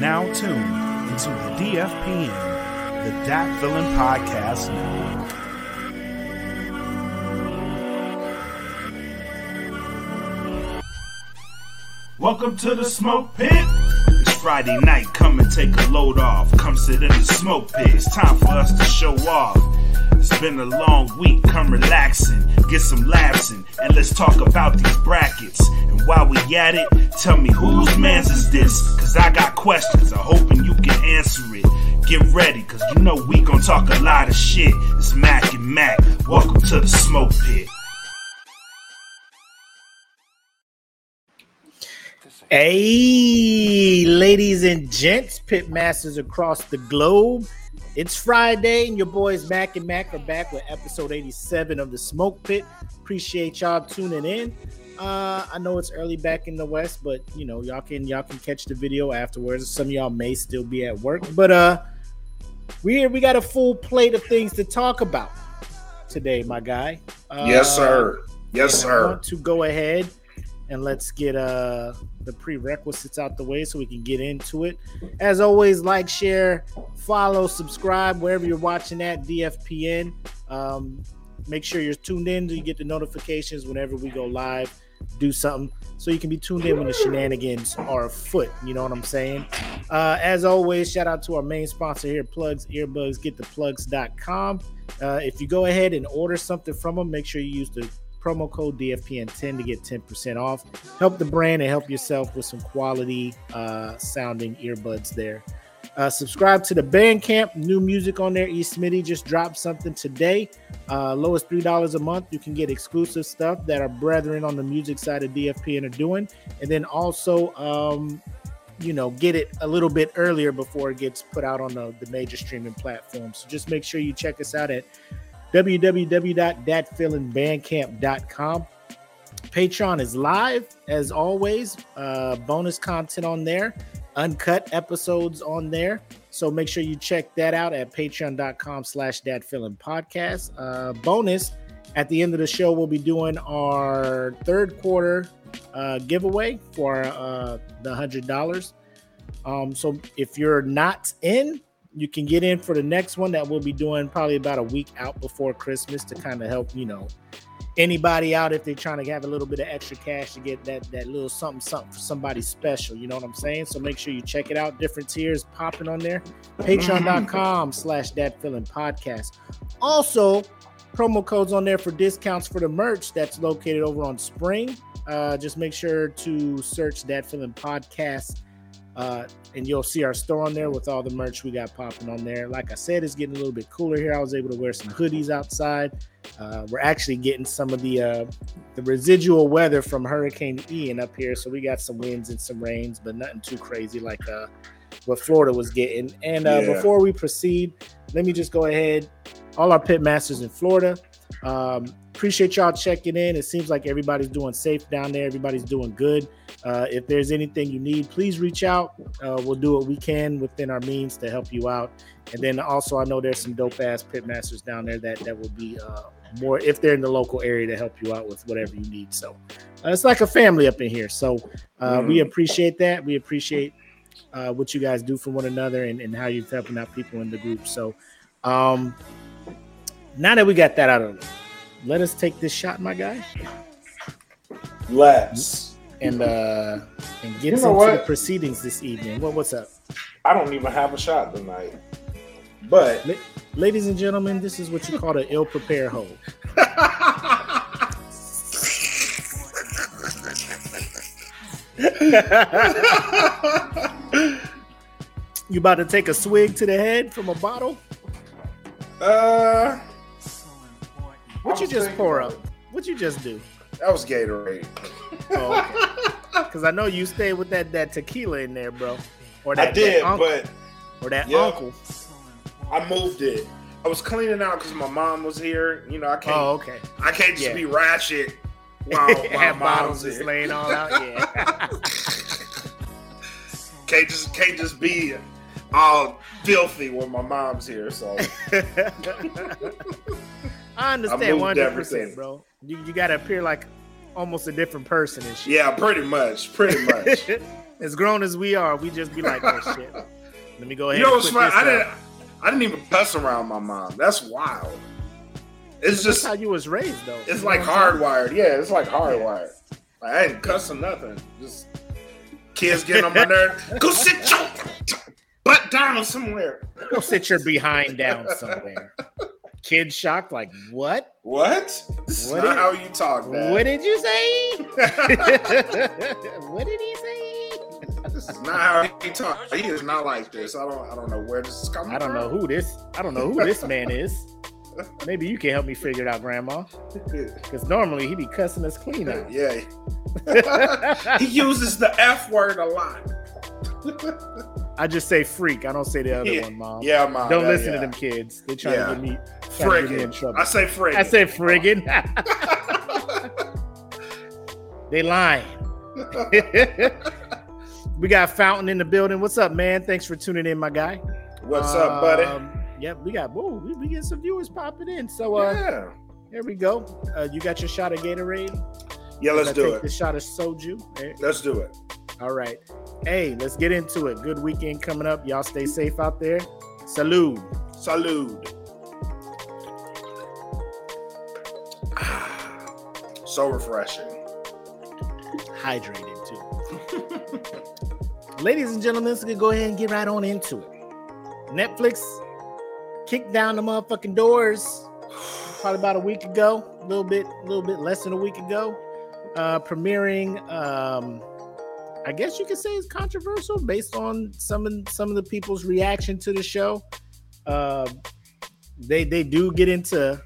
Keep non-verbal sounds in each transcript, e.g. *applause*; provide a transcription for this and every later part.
now tuned into the DFPN, the Dat Feeling Podcast Network. Welcome to the smoke pit. It's Friday night, come and take a load off. Come sit in the smoke pit. It's time for us to show off. It's been a long week, come relaxing, get some laughs in, and let's talk about these brackets. And while we at it, tell me whose man's is this? Cause I got questions, I'm hoping you can answer it. Get ready, cause you know we gon' talk a lot of shit. It's Mac and Mac, welcome to the smoke pit. Hey, ladies and gents, pit masters across the globe. It's Friday, and your boys Mac and Mac are back with episode 87 of the Smoke Pit. Appreciate y'all tuning in. Uh, I know it's early back in the West, but you know y'all can y'all can catch the video afterwards. Some of y'all may still be at work, but uh, we here we got a full plate of things to talk about today, my guy. Uh, yes, sir. Yes, and I sir. want to go ahead and let's get uh the prerequisites out the way so we can get into it. As always, like, share, follow, subscribe wherever you're watching at DFPN. Um, make sure you're tuned in so you get the notifications whenever we go live. Do something so you can be tuned in when the shenanigans are afoot. You know what I'm saying? Uh, as always, shout out to our main sponsor here, Plugs Earbuds. Get the plugs.com. Uh, if you go ahead and order something from them, make sure you use the promo code DFPN10 to get 10% off. Help the brand and help yourself with some quality uh, sounding earbuds there. Uh, subscribe to the Bandcamp. New music on there. E. Smitty just dropped something today. Uh, lowest three dollars a month. You can get exclusive stuff that our brethren on the music side of DFPN are doing, and then also, um, you know, get it a little bit earlier before it gets put out on the, the major streaming platforms. So just make sure you check us out at www.datfeelingbandcamp.com. Patreon is live as always. Uh, bonus content on there, uncut episodes on there. So make sure you check that out at patreon.com slash datfeeling podcast. Uh, bonus at the end of the show, we'll be doing our third quarter uh, giveaway for uh, the hundred dollars. Um, so if you're not in, you can get in for the next one that we'll be doing probably about a week out before Christmas to kind of help, you know, anybody out if they're trying to have a little bit of extra cash to get that that little something something for somebody special. You know what I'm saying? So make sure you check it out. Different tiers popping on there. Patreon.com slash that feeling podcast. Also, promo codes on there for discounts for the merch that's located over on Spring. Uh, just make sure to search that feeling podcast uh, and you'll see our store on there with all the merch we got popping on there. Like I said, it's getting a little bit cooler here. I was able to wear some hoodies outside. Uh, we're actually getting some of the uh, the residual weather from Hurricane Ian up here, so we got some winds and some rains, but nothing too crazy like uh, what Florida was getting. And uh, Yeah. before we proceed, let me just go ahead. All our pit masters in Florida. Um, appreciate y'all checking in. It seems like everybody's doing safe down there. Everybody's doing good. Uh, if there's anything you need, please reach out. Uh, we'll do what we can within our means to help you out. And then also, I know there's some dope ass pit masters down there that that will be uh, more if they're in the local area to help you out with whatever you need. So uh, it's like a family up in here. So uh, we appreciate that. We appreciate uh, what you guys do for one another and, and how you're helping out people in the group. So um, now that we got that out of the way, let us take this shot, my guy Let's. and uh and get You know into the proceedings this evening. What what's up? I don't even have a shot tonight. But La- ladies and gentlemen, this is what you call an ill prepared hoe. *laughs* you about to take a swig to the head from a bottle? uh What you just pour up? What you just do? that was Gatorade. Oh, okay. *laughs* Because I know you stayed with that that tequila in there, bro. Or that, I did, that uncle, but or that yeah. uncle. I moved it. I was cleaning out because my mom was here. You know, I can't. Oh, okay. I can't just Yeah. be ratchet *laughs* while my Have bottles mom's just laying all out. Yeah. *laughs* Can't just can't just be all filthy when my mom's here. So I understand one hundred percent, bro. You you gotta appear like almost a different person and shit. yeah, pretty much, pretty much. *laughs* as grown as we are, we just be like, oh shit. *laughs* Let me go ahead. You know and what's funny? I out." didn't. I didn't even cuss around my mom. That's wild. It's That's just. how you was raised, though. It's You like know what I'm saying? hardwired. Yeah, it's like hardwired. Like, I ain't cussing nothing. Just kids getting on my *laughs* nerves. Go sit your butt down somewhere. Go sit your behind down somewhere. Kid shocked, like, what? What? This is What not is- how you talk, Dad. What did you say? *laughs* *laughs* what did he say? this is not how he talk. He is not like this. I don't. I don't know where this is coming. from. I don't from. know who this. I don't know who this man is. *laughs* Maybe you can help me figure it out, Grandma. Because normally he be cussing us clean out. yeah. he uses the F word a lot. I just say freak. I don't say the other Yeah. one, Mom. Yeah, mom. Don't yeah, listen yeah. to them kids. They trying Yeah. to get me, to get me in Friggin'. trouble. I say friggin'. I say friggin'. *laughs* they lying. *laughs* we got Fountain in the building. What's up, man? Thanks for tuning in, my guy. What's up, buddy? Um, Yep, we got whoa, we, we get some viewers popping in. So uh yeah. there we go. Uh you got your shot of Gatorade? Yeah, let's do it. The shot of soju. Let's do it. All right. Hey, let's get into it. Good weekend coming up. Y'all stay safe out there. Salute. Salute. *sighs* so refreshing. Hydrated too. *laughs* Ladies and gentlemen, let's go ahead and get right on into it. Netflix kicked down the motherfucking doors probably about a week ago, a little bit, a little bit less than a week ago. Uh premiering um I guess you could say it's controversial based on some of some of the people's reaction to the show. Uh, they they do get into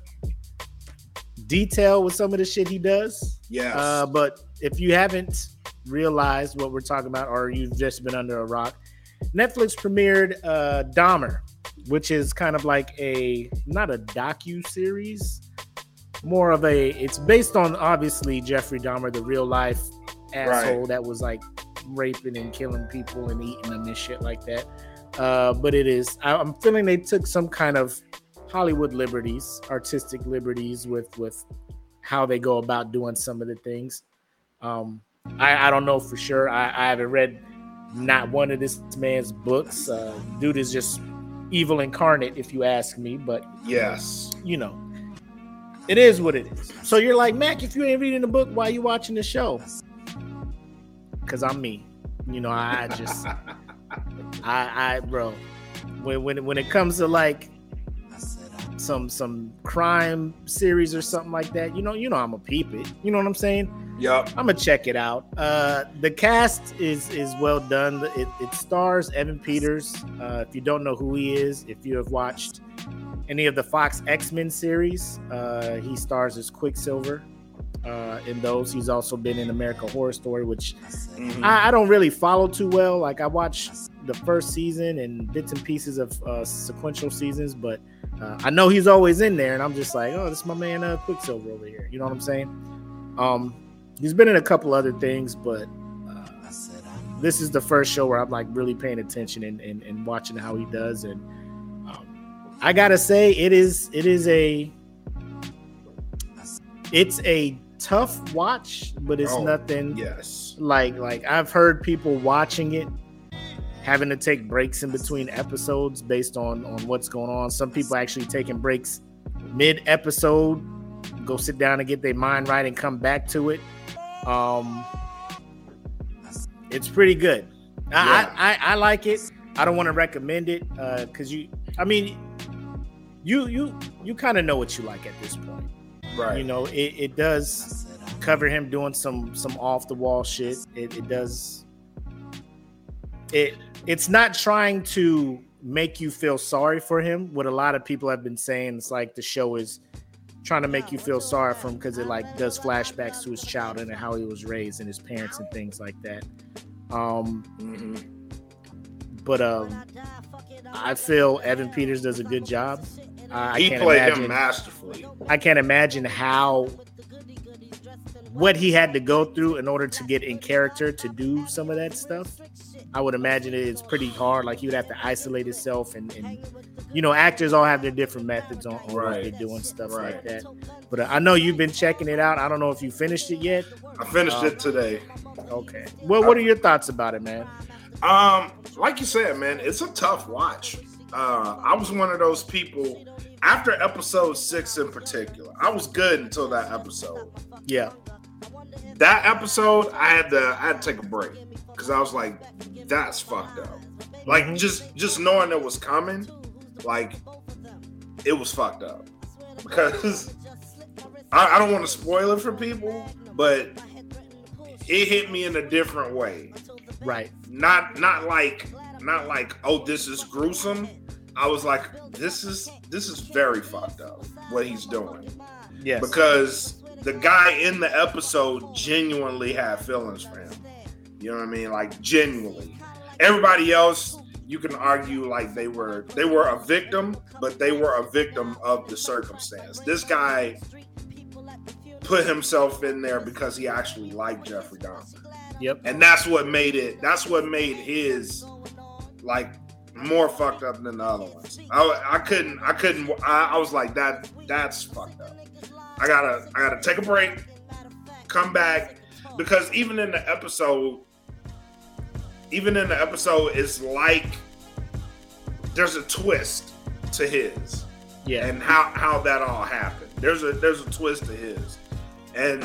detail with some of the shit he does. Yes. Uh, but if you haven't realized what we're talking about, or you've just been under a rock, Netflix premiered uh, Dahmer, which is kind of like a not a docu series, more of a. It's based on obviously Jeffrey Dahmer, the real life asshole that was like raping and killing people and eating them and shit like that. Uh, but it is. I, I'm feeling they took some kind of Hollywood liberties, artistic liberties with with how they go about doing some of the things. Um, I, I don't know for sure. I, I haven't read not one of this man's books. Uh, dude is just evil incarnate, if you ask me. But yes. you know, it is what it is. So you're like Mac, if you ain't reading the book, why you watching the show? Because I'm me. You know, I just, *laughs* I, I, bro, when when when it comes to like some some crime series or something like that, you know, you know, I'm a peep it. You know what I'm saying? Yup. I'm gonna check it out. Uh, the cast is is well done. It, it stars Evan Peters. Uh, if you don't know who he is, if you have watched any of the Fox X Men series, uh, he stars as Quicksilver. Uh, in those, he's also been in America Horror Story, which Mhm. I, I don't really follow too well. Like I watched the first season and bits and pieces of uh, sequential seasons, but uh, I know he's always in there, and I'm just like, oh, this is my man uh, Quicksilver over here. You know what I'm saying? Um, he's been in a couple other things, but uh, this is the first show where I'm like really paying attention and, and, and watching how he does. And um, I gotta say, it is it is a it's a tough watch, but it's Oh, nothing yes. like like I've heard people watching it having to take breaks in between episodes based on on what's going on. Some people actually taking breaks mid episode, go sit down and get their mind right and come back to it. Um it's pretty good. I, Yeah. I, I I like it. I don't want to recommend it uh cuz you I mean you you you kind of know what you like at this point Right. you know it, it does cover him doing some some off the wall shit. It, it does. It it's not trying to make you feel sorry for him. What a lot of people have been saying it's like the show is trying to make you feel sorry for him because it like does flashbacks to his childhood and how he was raised and his parents and things like that. Um Mhm. but um i feel evan peters does a good job I He played imagine him masterfully. I can't imagine how what he had to go through in order to get in character to do some of that stuff. I would imagine it's pretty hard. Like he would have to isolate himself, and, and you know, actors all have their different methods on, on what they do and stuff Right. like that. But uh, I know you've been checking it out. I don't know if you finished it yet. I finished Uh, it today. Okay. Well, what are your thoughts about it, man? Um, like you said, man, it's a tough watch. Uh, I was one of those people after episode six in particular. I was good until that episode. Yeah. That episode, I had to I had to take a break because I was like, that's fucked up. Like Mhm. just just knowing it was coming, like it was fucked up *laughs* because I, I don't want to spoil it for people, but it hit me in a different way. Right. Not not like not like oh this is gruesome. I was like this is this is very fucked up what he's doing Yes. because the guy in the episode genuinely had feelings for him. You know what I mean? Like genuinely. Everybody else, you can argue like they were they were a victim, but they were a victim of the circumstance. This guy put himself in there because he actually liked Jeffrey Dahmer. Yep. And that's what made it that's what made his like more fucked up than the other ones. I, I couldn't I couldn't I, I was like that that's fucked up. I gotta I gotta take a break, come back because even in the episode, even in the episode, it's like there's a twist to his Yeah. and how how that all happened. There's a there's a twist to his, and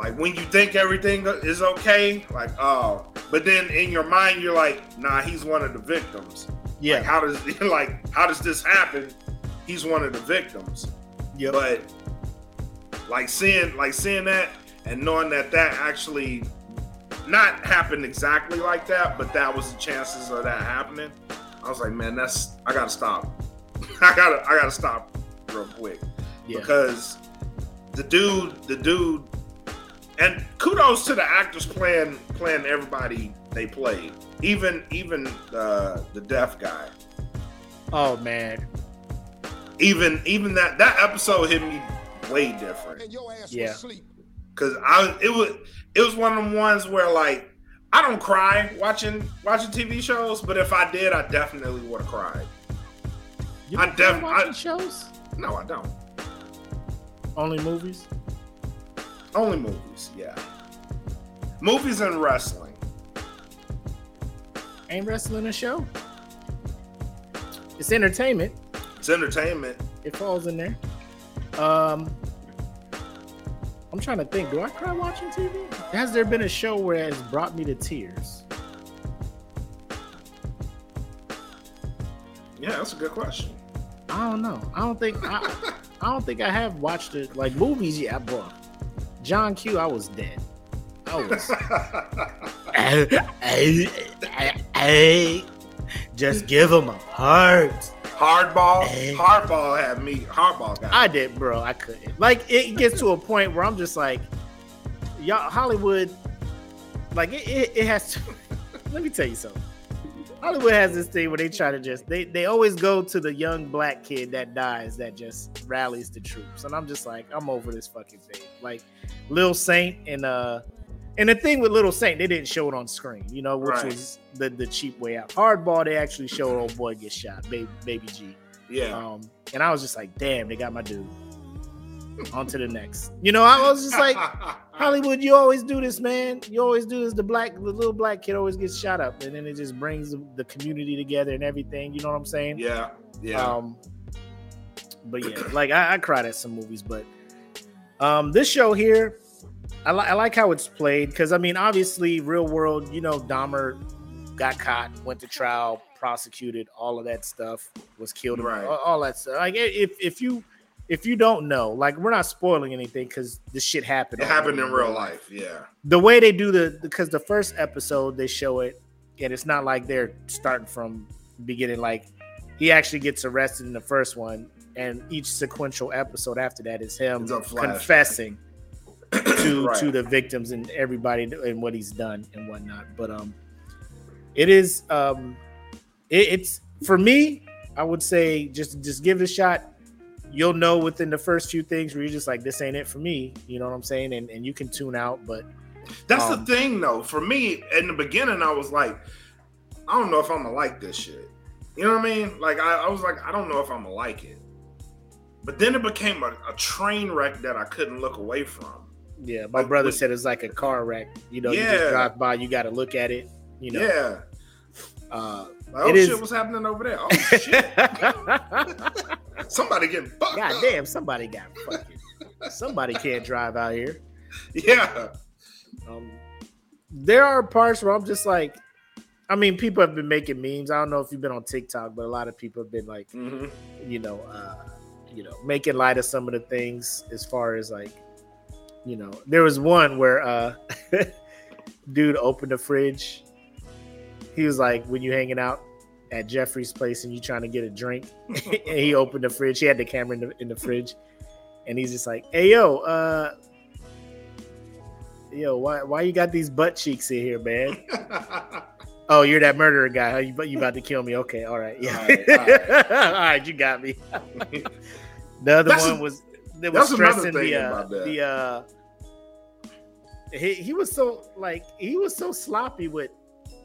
like when you think everything is okay, like oh, but then in your mind you're like, nah, he's one of the victims. Like, yeah. how does *laughs* like how does this happen? He's one of the victims. Yeah. But like seeing like seeing that and knowing that that actually not happened exactly like that, but that was the chances of that happening. I was like, man, that's I gotta stop. *laughs* I gotta I gotta stop real quick yeah. because the dude, the dude, and kudos to the actors playing playing everybody they played, even even uh, the deaf guy. Oh man. Even even that that episode hit me way different Yeah. because I it was it was one of the ones where like I don't cry watching watching TV shows, but if I did, I definitely would have cried. You I don't watch shows? No, I don't. Only movies? Only movies, yeah. Movies and wrestling. Ain't wrestling a show? It's entertainment. It's entertainment. It falls in there. Um I'm trying to think. Do I cry watching TV? Has there been a show where it's brought me to tears? Yeah, that's a good question. I don't know. I don't think I, I don't think I have watched it. Like movies, yeah, bro. John Q, I was dead. I was. *laughs* Just give him a heart. Hardball. Eh. Hardball had me. Hardball got. I did, bro. I couldn't. Like it gets to a point where I'm just like, y'all Hollywood. Like it, it, it has to. *laughs* let me tell you something. Hollywood has this thing where they try to just they they always go to the young black kid that dies that just rallies the troops, and I'm just like I'm over this fucking thing. Like Lil Saint and uh and the thing with Little Saint, they didn't show it on screen, you know, which Right. was the the cheap way out. Hardball, they actually showed old boy get shot, baby, baby G. yeah. Um, and I was just like, damn, they got my dude. On to the next. You know, I was just like, *laughs* Hollywood, you always do this, man. You always do this. The black, the little black kid always gets shot up, and then it just brings the, community together and everything. You know what I'm saying? yeah. Yeah. Um, but yeah, like I, I cried at some movies, but um, this show here, I, li- I like how it's played because I mean, obviously, real world, you know, Dahmer got caught, went to trial, prosecuted, all of that stuff, was killed, Right. all, all that stuff. Like if if you if you don't know, like we're not spoiling anything because this shit happened. it happened in real life. Yeah. The way they do the because the first episode they show it, and it's not like they're starting from beginning. Like he actually gets arrested in the first one, and each sequential episode after that is him It's a flashback. confessing *coughs* to Right. to the victims and everybody and what he's done and whatnot. But um, it is um, it, it's for me. I would say just just give it a shot. You'll know within the first few things where you're just like, this ain't it for me. You know what I'm saying? And and you can tune out. But That's Um, the thing, though. For me, in the beginning, I was like, I don't know if I'm gonna like this shit. You know what I mean? Like, I, I was like, I don't know if I'm gonna like it. But then it became a, a train wreck that I couldn't look away from. Yeah, my Like, brother said it's like a car wreck. You know, you just drive by, you got to look at it. You know, Yeah. Uh, Like, oh It is- shit, what's happening over there? Oh shit, *laughs* *laughs* somebody getting fucked God up. damn, somebody got fucking. Somebody can't drive out here. *laughs* Yeah. Um, there are parts where I'm just like, I mean, people have been making memes. I don't know if you've been on TikTok, but a lot of people have been like, hmm you know, uh, you know, making light of some of the things as far as like, you know, there was one where uh dude opened the fridge. He was like, when you hanging out at Jeffrey's place and you trying to get a drink, *laughs* and he opened the fridge. He had the camera in the, in the fridge, and he's just like, "Hey yo, uh, yo, why why you got these butt cheeks in here, man? *laughs* Oh, you're that murderer guy. Huh? You you about to kill me? Okay, all right, yeah, All right, all *laughs* all right, you got me. the other That's one a- was that was stressing the uh, the uh, he he was so like he was so sloppy with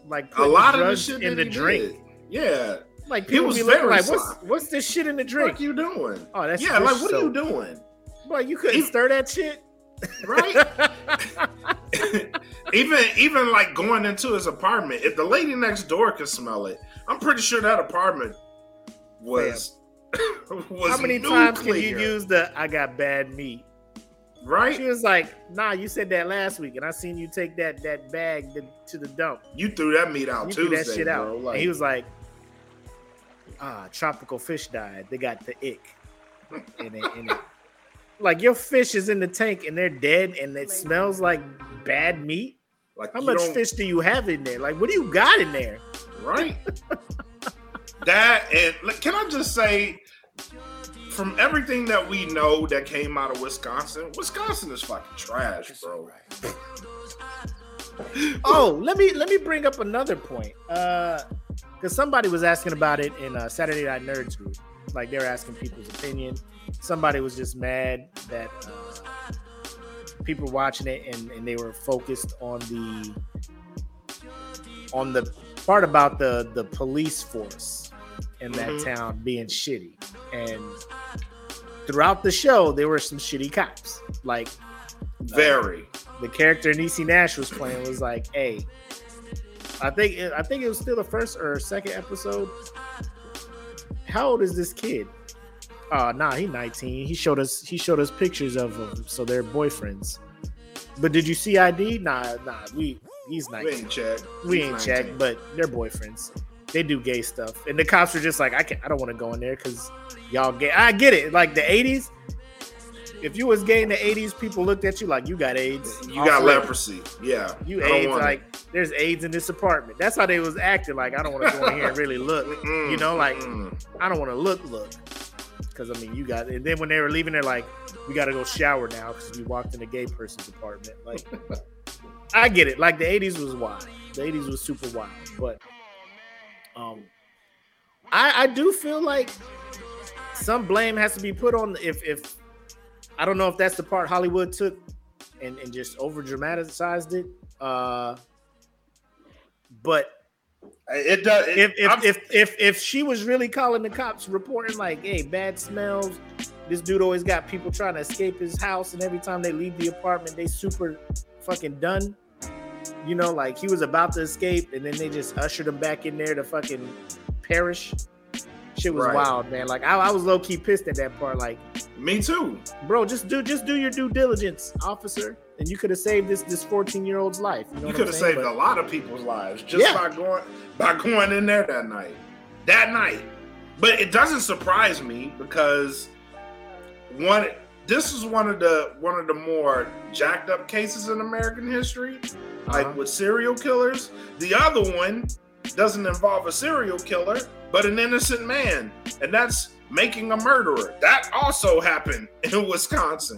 like a lot of the shit in the drink. did. Yeah. Like people was be looking like, what's sloppy. what's this shit in the What drink? you doing? Oh, that's yeah, like what are you doing? Boy, you couldn't Even- stir that shit, Right? *laughs* even even like going into his apartment, if the lady next door could smell it, I'm pretty sure that apartment was *laughs* was How many times can you use the "I got bad meat"? She was like, "Nah, you said that last week, and I seen you take that that bag to, to the dump. You threw that meat out You Tuesday, that shit out." bro. Like, and he was like, "Ah, tropical fish died. They got the ick." And it, and it, *laughs* like your fish is in the tank and they're dead, and it smells like bad meat. like How much don't- fish do you have in there? Like, what do you got in there? right? *laughs* that and like, can I just say, from everything that we know that came out of Wisconsin, Wisconsin is fucking trash, bro. *laughs* Oh, let me let me bring up another point. Uh, because somebody was asking about it in uh, Saturday Night Nerds group. Like they were asking people's opinion. Somebody was just mad that uh, people watching it and, and they were focused on the on the part about the the police force in that Mhm. town being shitty. And throughout the show, there were some shitty cops. Like Very. the character Niecy Nash was playing was like, "Hey, I think I think it was still the first or second episode. How old is this kid? Uh nah, he 19. He showed us he showed us pictures of them, so they're boyfriends. But did you see ID? Nah, nah, we he's 19. We ain't checked. We He's ain't 19. checked, but they're boyfriends. They do gay stuff, and the cops were just like, "I can not I don't want to go in there because y'all gay." I get it. Like the '80s, if you was gay in the '80s, people looked at you like you got AIDS. You got leprosy. Yeah. You I AIDS want it. like there's AIDS in this apartment. That's how they was acting. Like I don't want to go in here and really look. *laughs* Mm-mm, You know, like mm-mm. I don't want to look look. Because I mean, you got. And then when they were leaving, they're like, "We got to go shower now because we walked in a gay person's apartment." Like, *laughs* I get it. Like the '80s was wild. The '80s was super wild. But, um, I I do feel like some blame has to be put on if if I don't know if that's the part Hollywood took and and just over dramatized it. Uh, but it does. It, if if, I'm- if if if she was really calling the cops, reporting like, "Hey, bad smells. This dude always got people trying to escape his house, and every time they leave the apartment, they super fucking done." You know, like he was about to escape, and then they just ushered him back in there to fucking perish. Shit was Right. wild, man. Like I, I was low key pissed at that part. Like, me too. bro, just do just do your due diligence, officer, and you could have saved this this fourteen year old's life. You, know You could have saved But- a lot of people's lives just Yeah. by going by going in there that night. That night. But it doesn't surprise me because one this is one of the one of the more jacked up cases in American history, like Uh-huh. with serial killers. The other one doesn't involve a serial killer, but an innocent man, and that's making a murderer. That also happened *laughs* in Wisconsin.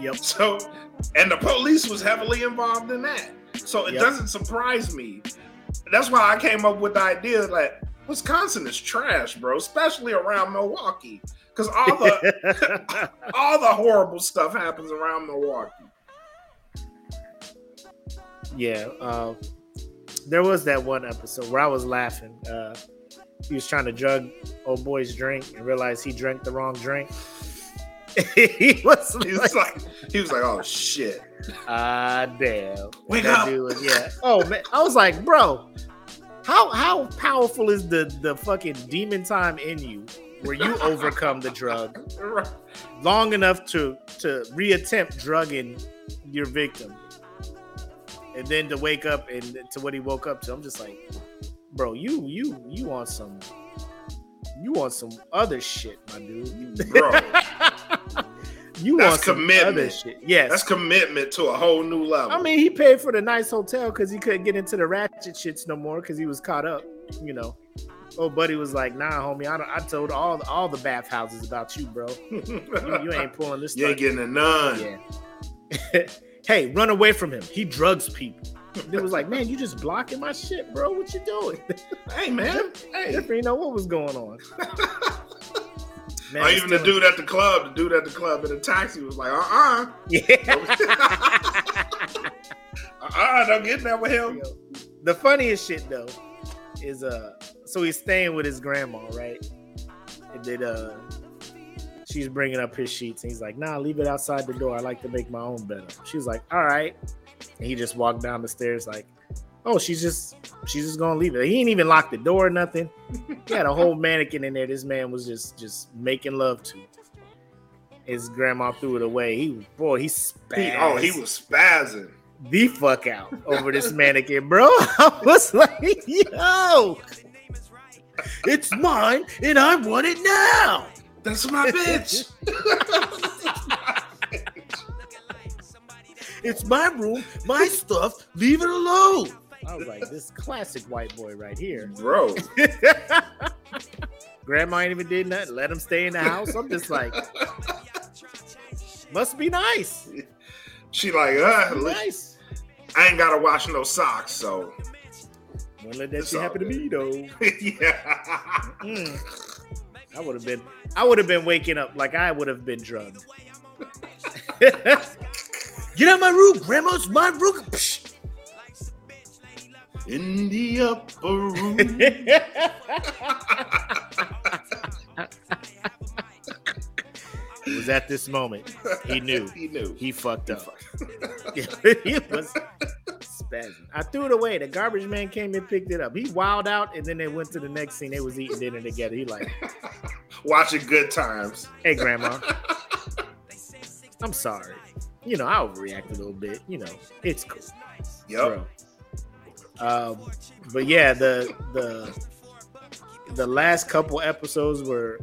Yep. So, and the police was heavily involved in that. So it Yep. doesn't surprise me. That's why I came up with the idea that Wisconsin is trash, bro, especially around Milwaukee, because all the *laughs* *laughs* all the horrible stuff happens around Milwaukee. Yeah uh, there was that one episode where i was laughing uh, he was trying to drug old boy's drink and realized he drank the wrong drink *laughs* he was He was like, like, he was like, oh shit. ah, damn. Wake That up. dude was- yeah. Oh man, I was like, bro, how how powerful is the the fucking demon time in you where you overcome the drug *laughs* long enough to to reattempt drugging your victim, and then to wake up and to what he woke up to? I'm just like, bro, you you you want some. You want some other shit, my dude. *laughs* Bro, *laughs* you That's want some commitment. other shit. Yes. that's commitment to a whole new level. I mean, he paid for the nice hotel because he couldn't get into the ratchet shits no more because he was caught up. You know, old buddy was like, "Nah, homie, I, don't, I told all all the bathhouses about you, bro. You, you ain't pulling this *laughs* you ain't getting a none. Yeah. Hey, run away from him. He drugs people. *laughs* It was like, man, you just blocking my shit, bro. What you doing? *laughs* Hey man, hey. Didn't even know what was going on. *laughs* Man, or even the dude at the club, the dude at the club in the taxi was like, uh uh Yeah. uh, don't get that with him. the funniest shit though is uh so he's staying with his grandma right and then uh she's bringing up his sheets and he's like nah leave it outside the door i like to make my own bed up. she like all right and he just walked down the stairs like oh she's just she's just gonna leave it he ain't even locked the door or nothing he had a whole *laughs* mannequin in there this man was just just making love to his grandma threw it away he boy he He, spazzed oh, he was spazzing. the fuck out over this mannequin, bro. *laughs* I was like, yo, it's mine and I want it now. That's my *laughs* bitch. It's my room, my stuff. Leave it alone. I was like, this classic white boy right here. Bro, *laughs* Grandma ain't even did nothing. Let him stay in the house. I'm just like, must be nice. she like, uh, nice. I ain't gotta wash no socks, so Wouldn't let that It's shit happen to me though. *laughs* yeah. Mm. I would have been I would have been waking up like I would have been drugged. *laughs* Get out my room, grandma's my room. Psh. In the upper room. it was at this moment he knew *laughs* he knew. he fucked up. *laughs* he was spazzing. I threw it away. The garbage man came and picked it up. He wowed out, and then they went to the next scene. They was eating dinner together. He like, *laughs* Watching good times. "Hey, grandma, *laughs* I'm sorry. You know, I overreacted a little bit. You know, it's cool." Yep. bro. Um, but yeah, the the the last couple episodes were,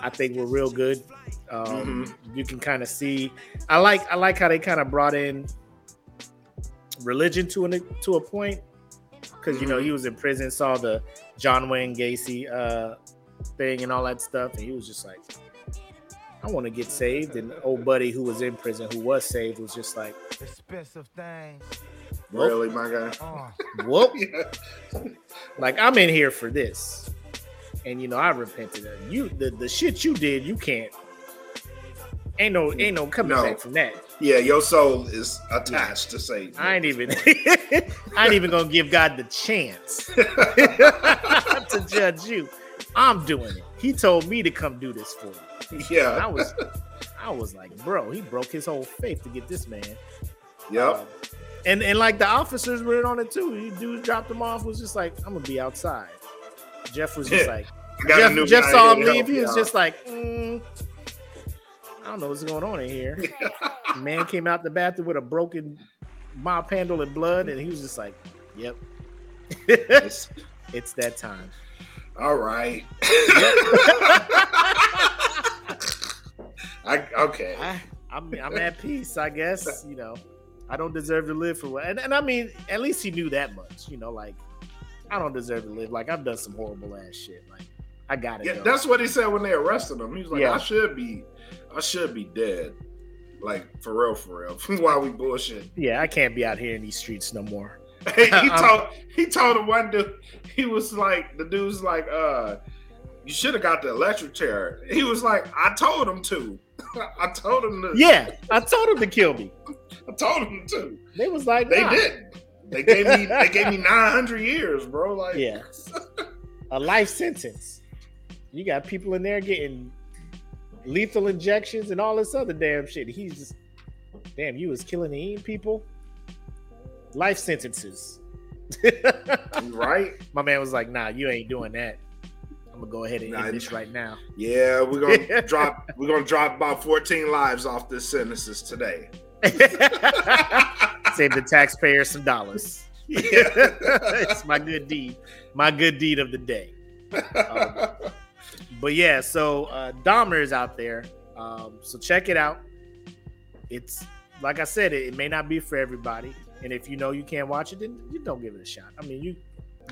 I think, were real good. Um, Mm-hmm. You can kind of see. I like I like how they kind of brought in religion to an to a point because you know he was in prison, saw the John Wayne Gacy uh, thing and all that stuff, and he was just like. I want to get saved, and old buddy who was in prison, who was saved, was just like, Expensive things. Really, my guy? *laughs* "Whoop, Yeah. like I'm in here for this, and you know I repented. of You the, the shit you did, you can't. Ain't no ain't no coming No. back from that. yeah, your soul is attached to Satan. I ain't even *laughs* I ain't even gonna give God the chance *laughs* to judge you. I'm doing it. He told me to come do this for you. And I was I was like, bro, he broke his whole faith to get this man. Yep. Um, and and like the officers were on it too. He dudes dropped him off. Was just like, I'm gonna be outside. Jeff was just *laughs* like, I got a Jeff, Jeff saw him leave. He was just like, mm, I don't know what's going on in here. Man came out the bathroom with a broken mop handle and blood, and he was just like, Yep, It's- *laughs* it's that time. All right. *laughs* I okay. I, I'm I'm at peace, I guess. You know, I don't deserve to live for what, and, and I mean, at least he knew that much. You know, like I don't deserve to live. Like I've done some horrible ass shit. Like I got it. Yeah, go. that's what he said when they arrested him. He was like, Yeah. "I should be, I should be dead." Like for real, for real. *laughs* Why we bullshit? yeah, I can't be out here in these streets no more. *laughs* he *laughs* told he told the one dude. He was like, the dude's like, "Uh, you should have got the electric chair." He was like, "I told him to. I told him to. Yeah, I told him to kill me. I told him to. They was like, They nah. did. They gave me. they gave me nine hundred years, bro. Like, Yeah, a life sentence. You got people in there getting lethal injections and all this other damn shit. He's just, damn, you was killing and eating people. Life sentences. right? *laughs* My man was like, nah, you ain't doing that. I'm gonna go ahead and Nah, end this right now. Yeah, we're gonna *laughs* drop we're gonna drop about 14 lives off this sentences today. *laughs* Save the taxpayer some dollars. Yeah. it's my good deed. My good deed of the day. Um, but yeah, so uh Dahmer is out there. Um, so check it out. It's like I said, it, it may not be for everybody. And if you know you can't watch it, then you don't give it a shot. I mean, you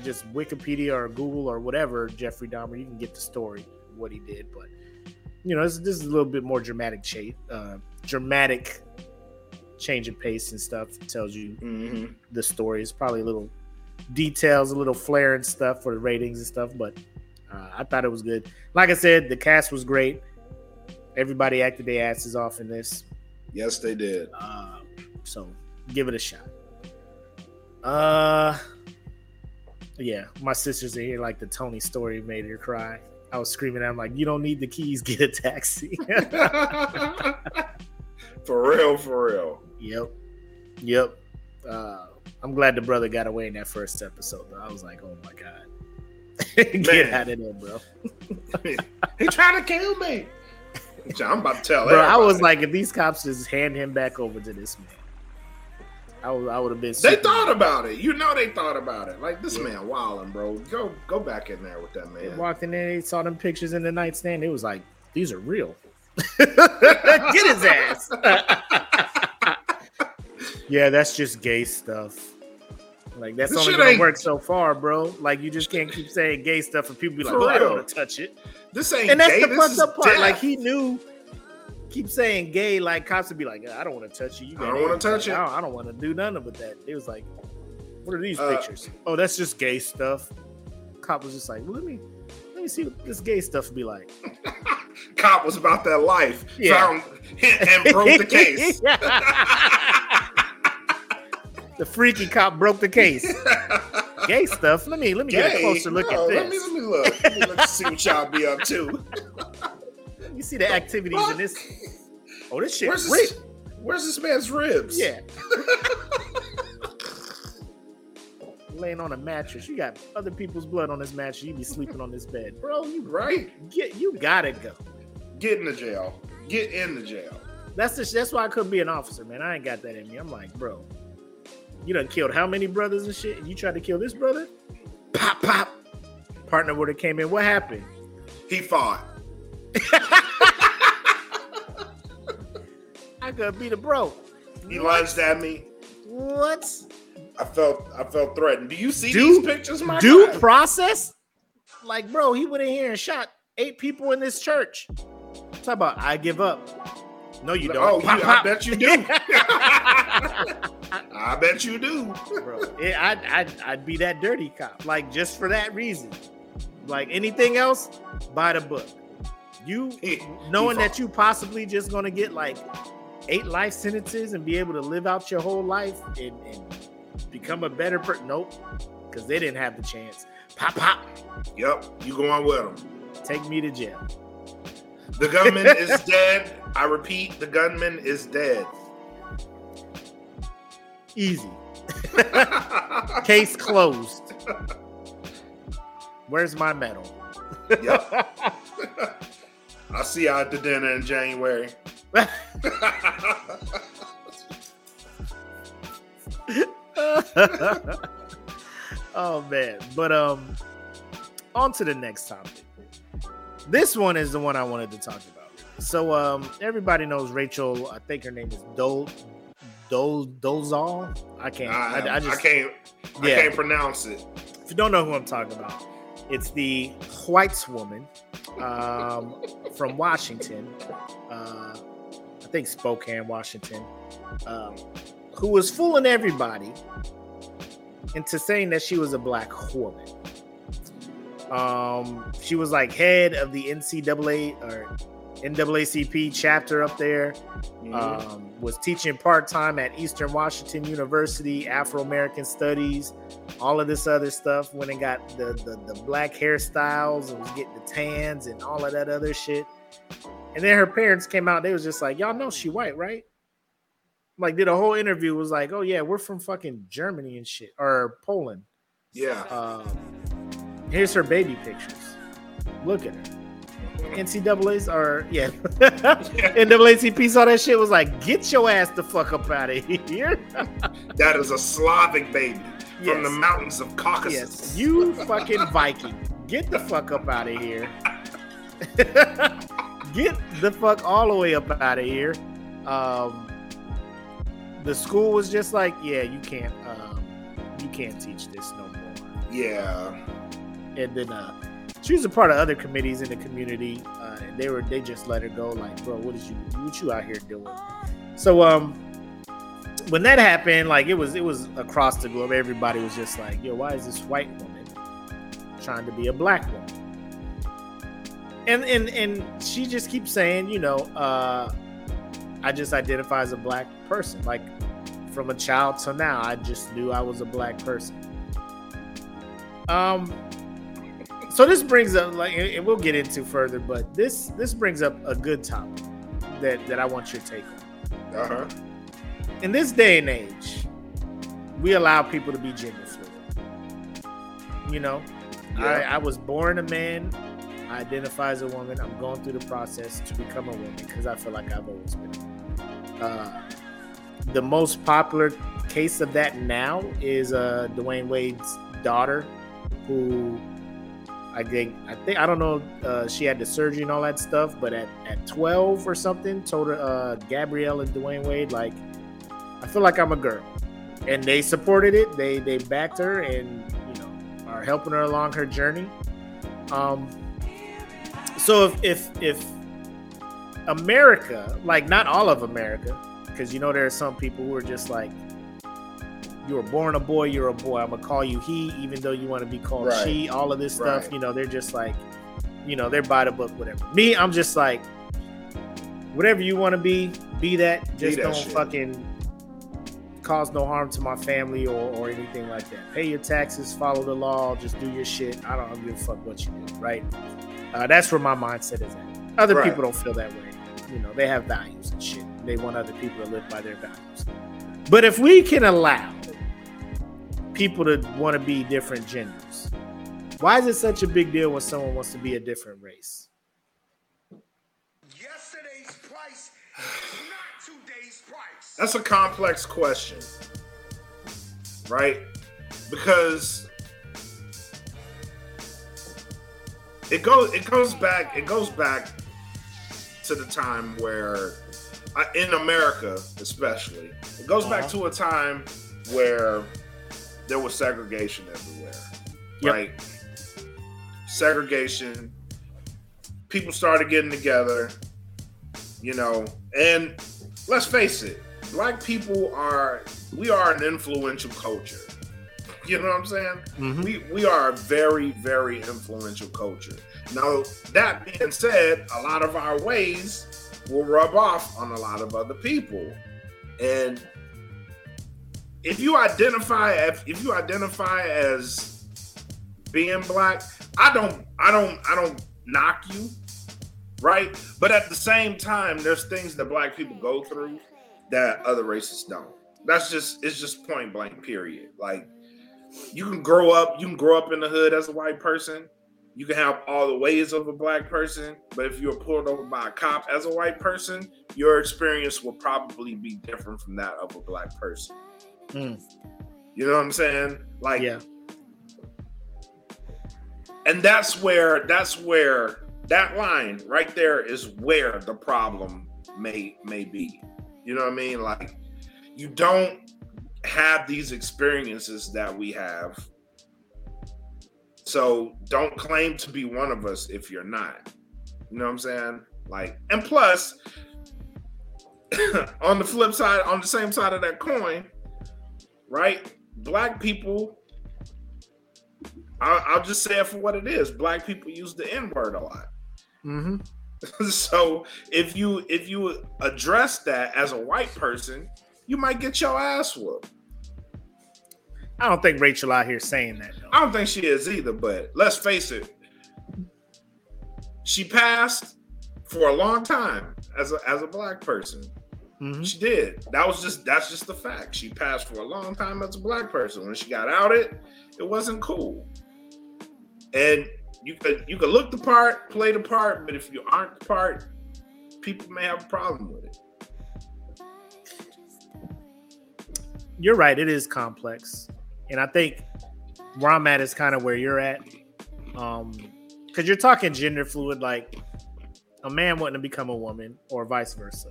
just Wikipedia or Google or whatever Jeffrey Dahmer, you can get the story what he did. But you know, this, this is a little bit more dramatic change, uh, dramatic change of pace and stuff. It tells you Mhm. the story. It's probably a little details, a little flair and stuff for the ratings and stuff. But uh, I thought it was good. Like I said, the cast was great. Everybody acted their asses off in this. Yes, they did. Uh, so give it a shot. Uh, yeah, my sisters are here. Like the Tony story made her cry. I was screaming. I'm like, you don't need the keys. *laughs* Get a taxi. *laughs* for real, for real. yep, yep. Uh, I'm glad the brother got away in that first episode. Though. I was like, oh my god, *laughs* get Man. out of there, bro. he trying to kill me. I'm about to tell Bro, I was like, if these cops just hand him back over to this man, I would, I would have been. They thought mad. about it. You know they thought about it. Like this Yeah. man wilding, bro. Go go back in there with that They man. walked in there, they saw them pictures in the nightstand. It was like, these are real. *laughs* *laughs* Get his ass. yeah, that's just gay stuff. Like that's This only gonna work so far, bro. Like you just can't keep saying gay stuff and people be like, "Oh, I don't want to touch it." This ain't And that's gay. the fucked up part. death. Like he knew. Keep saying gay, like cops would be like, "I don't want to touch you. you I don't wanna touch Like, it. I don't, I don't want to do nothing with that." It was like, "What are these Uh, pictures?" Oh, that's just gay stuff. Cop was just like, well, "Let me, let me see what this gay stuff be like." *laughs* cop was about that life. Yeah. Found and broke the *laughs* case. The freaky cop broke the case. *laughs* Gay stuff. Let me let me get a closer look No, at this. Let me let me look. Let me look see what y'all be up to. *laughs* you see the activities in this. Oh, this shit Where's this, where's this man's ribs? Yeah. *laughs* Laying on a mattress. You got other people's blood on this mattress. You be sleeping on this bed, bro. You Right? get you gotta go. Get in the jail. Get in the jail. That's the, that's why I couldn't be an officer, man. I ain't got that in me. I'm like, bro, you done killed how many brothers and shit, and you tried to kill this brother? Pop, pop. Partner would have came in. What happened? He fought. *laughs* I could be the bro. He lunged at me. What? I felt I felt threatened. Do you see these pictures, my Due process? Like, bro, he went in here and shot eight people in this church. Talk about I give up. No, you don't. Oh, you, Pop, I bet you do. *laughs* I bet you do. bro. Yeah, I'd, I'd, I'd be that dirty cop, like just for that reason. Like anything else, buy the book. You *laughs* knowing that you possibly just gonna get like eight life sentences and be able to live out your whole life and, and become a better person. Nope, because they didn't have the chance. Pop, pop, Yep, you going with them. take me to jail. The gunman is *laughs* dead. I repeat, the gunman is dead. Easy. *laughs* Case closed. Where's my medal? Yep. *laughs* I'll see you at the dinner in January. oh man but um on to the next topic this one is the one i wanted to talk about so um everybody knows rachel i think her name is dol dol dolzal i can't I, I, I just can't. I Yeah. can't pronounce it. if you don't know who i'm talking about it's the whites woman um from washington uh i think spokane washington um who was fooling everybody into saying that she was a black woman. Um, she was like head of the NCAA or NAACP chapter up there. Mhm. Um, was teaching part time at Eastern Washington University, Afro American Studies, all of this other stuff. Went and got the, the the black hairstyles and was getting the tans and all of that other shit. And then her parents came out. They was just like, y'all know she white, right? Like, did a whole interview was like, oh yeah, we're from fucking Germany and shit or Poland. Yeah. Um, here's her baby pictures. Look at her. NCAA's or yeah, *laughs* NAACP saw that shit was like, get your ass the fuck up out of here. *laughs* that is a Slavic baby Yes. from the mountains of Caucasus. yes, you fucking Viking, get the fuck up out of here. *laughs* get the fuck all the way up out of here. Um, the school was just like, yeah, you can't, um, you can't teach this no more. Yeah. And then uh she was a part of other committees in the community uh and they were they just let her go like bro what is you what you out here doing? So um when that happened like it was it was across the globe. Everybody was just like yo why is this white woman trying to be a black woman? And and and she just keeps saying you know uh i just identify as a black person. Like from a child to now i just knew i was a black person. Um so this brings up like and we'll get into further but this this brings up a good topic that that i want your take on. Uh-huh. in this day and age we allow people to be gender fluid you know? I, Yeah. I was born a man. I identify as a woman. I'm going through the process to become a woman because i feel like i've always been. Uh, the most popular case of that now is uh, dwyane wade's daughter who I think I think I don't know. Uh, she had the surgery and all that stuff, but at, at 12 or something, told her uh, Gabrielle and Dwyane Wade like, I feel like I'm a girl, and they supported it. They they backed her and you know are helping her along her journey. Um, so if if if America, like not all of America, because you know there are some people who are just like you were born a boy, you're a boy. I'm gonna call you he, even though you want to be called Right. she. All of this stuff, Right. you know, they're just like, you know, they're by the book, whatever. Me, I'm just like, whatever you want to be, be that. Just that don't shit. fucking cause no harm to my family or, or anything like that. Pay your taxes, follow the law, just do your shit. I don't give a fuck what you do, right? Uh, that's where my mindset is at. Other Right. people don't feel that way. You know, they have values and shit. They want other people to live by their values. But if we can allow people to want to be different genders, why is it such a big deal when someone wants to be a different race? Yesterday's price not today's price. That's a complex question, right? Because it goes it goes back it goes back to the time where in America especially it goes back Uh-huh. to a time where there was segregation everywhere Yep. right? Segregation people started getting together you know and let's face it black people are we are an influential culture. *laughs* You know what i'm saying? Mhm. we we are a very very influential culture. Now that being said a lot of our ways will rub off on a lot of other people. And if you identify if, if you identify as being black i don't i don't i don't knock you right? But at the same time there's things that black people go through that other races don't. That's just it's just point blank period. Like you can grow up you can grow up in the hood as a white person. You can have all the ways of a black person but if you're pulled over by a cop as a white person your experience will probably be different from that of a black person Mm. you know what i'm saying? Like Yeah. and that's where that's where that line right there is where the problem may may be. You know what i mean? Like you don't have these experiences that we have. So don't claim to be one of us if you're not. You know what i'm saying? Like and plus *coughs* on the flip side on the same side of that coin right black people I'll, I'll just say it for what it is. Black people use the N word a lot. Mm-hmm. *laughs* so if you if you address that as a white person, you might get your ass whooped. I don't think Rachel out here saying that. Though. I don't think she is either, but let's face it. She passed for a long time as a as a black person. Mhm. She did. That was just that's just the fact. She passed for a long time as a black person. When she got outed, it wasn't cool. And you could you could look the part, play the part, but if you aren't the part, people may have a problem with it. You're right. It is complex, and I think where I'm at is kind of where you're at. Um, because you're talking gender fluid, like a man wanting to become a woman, or vice versa.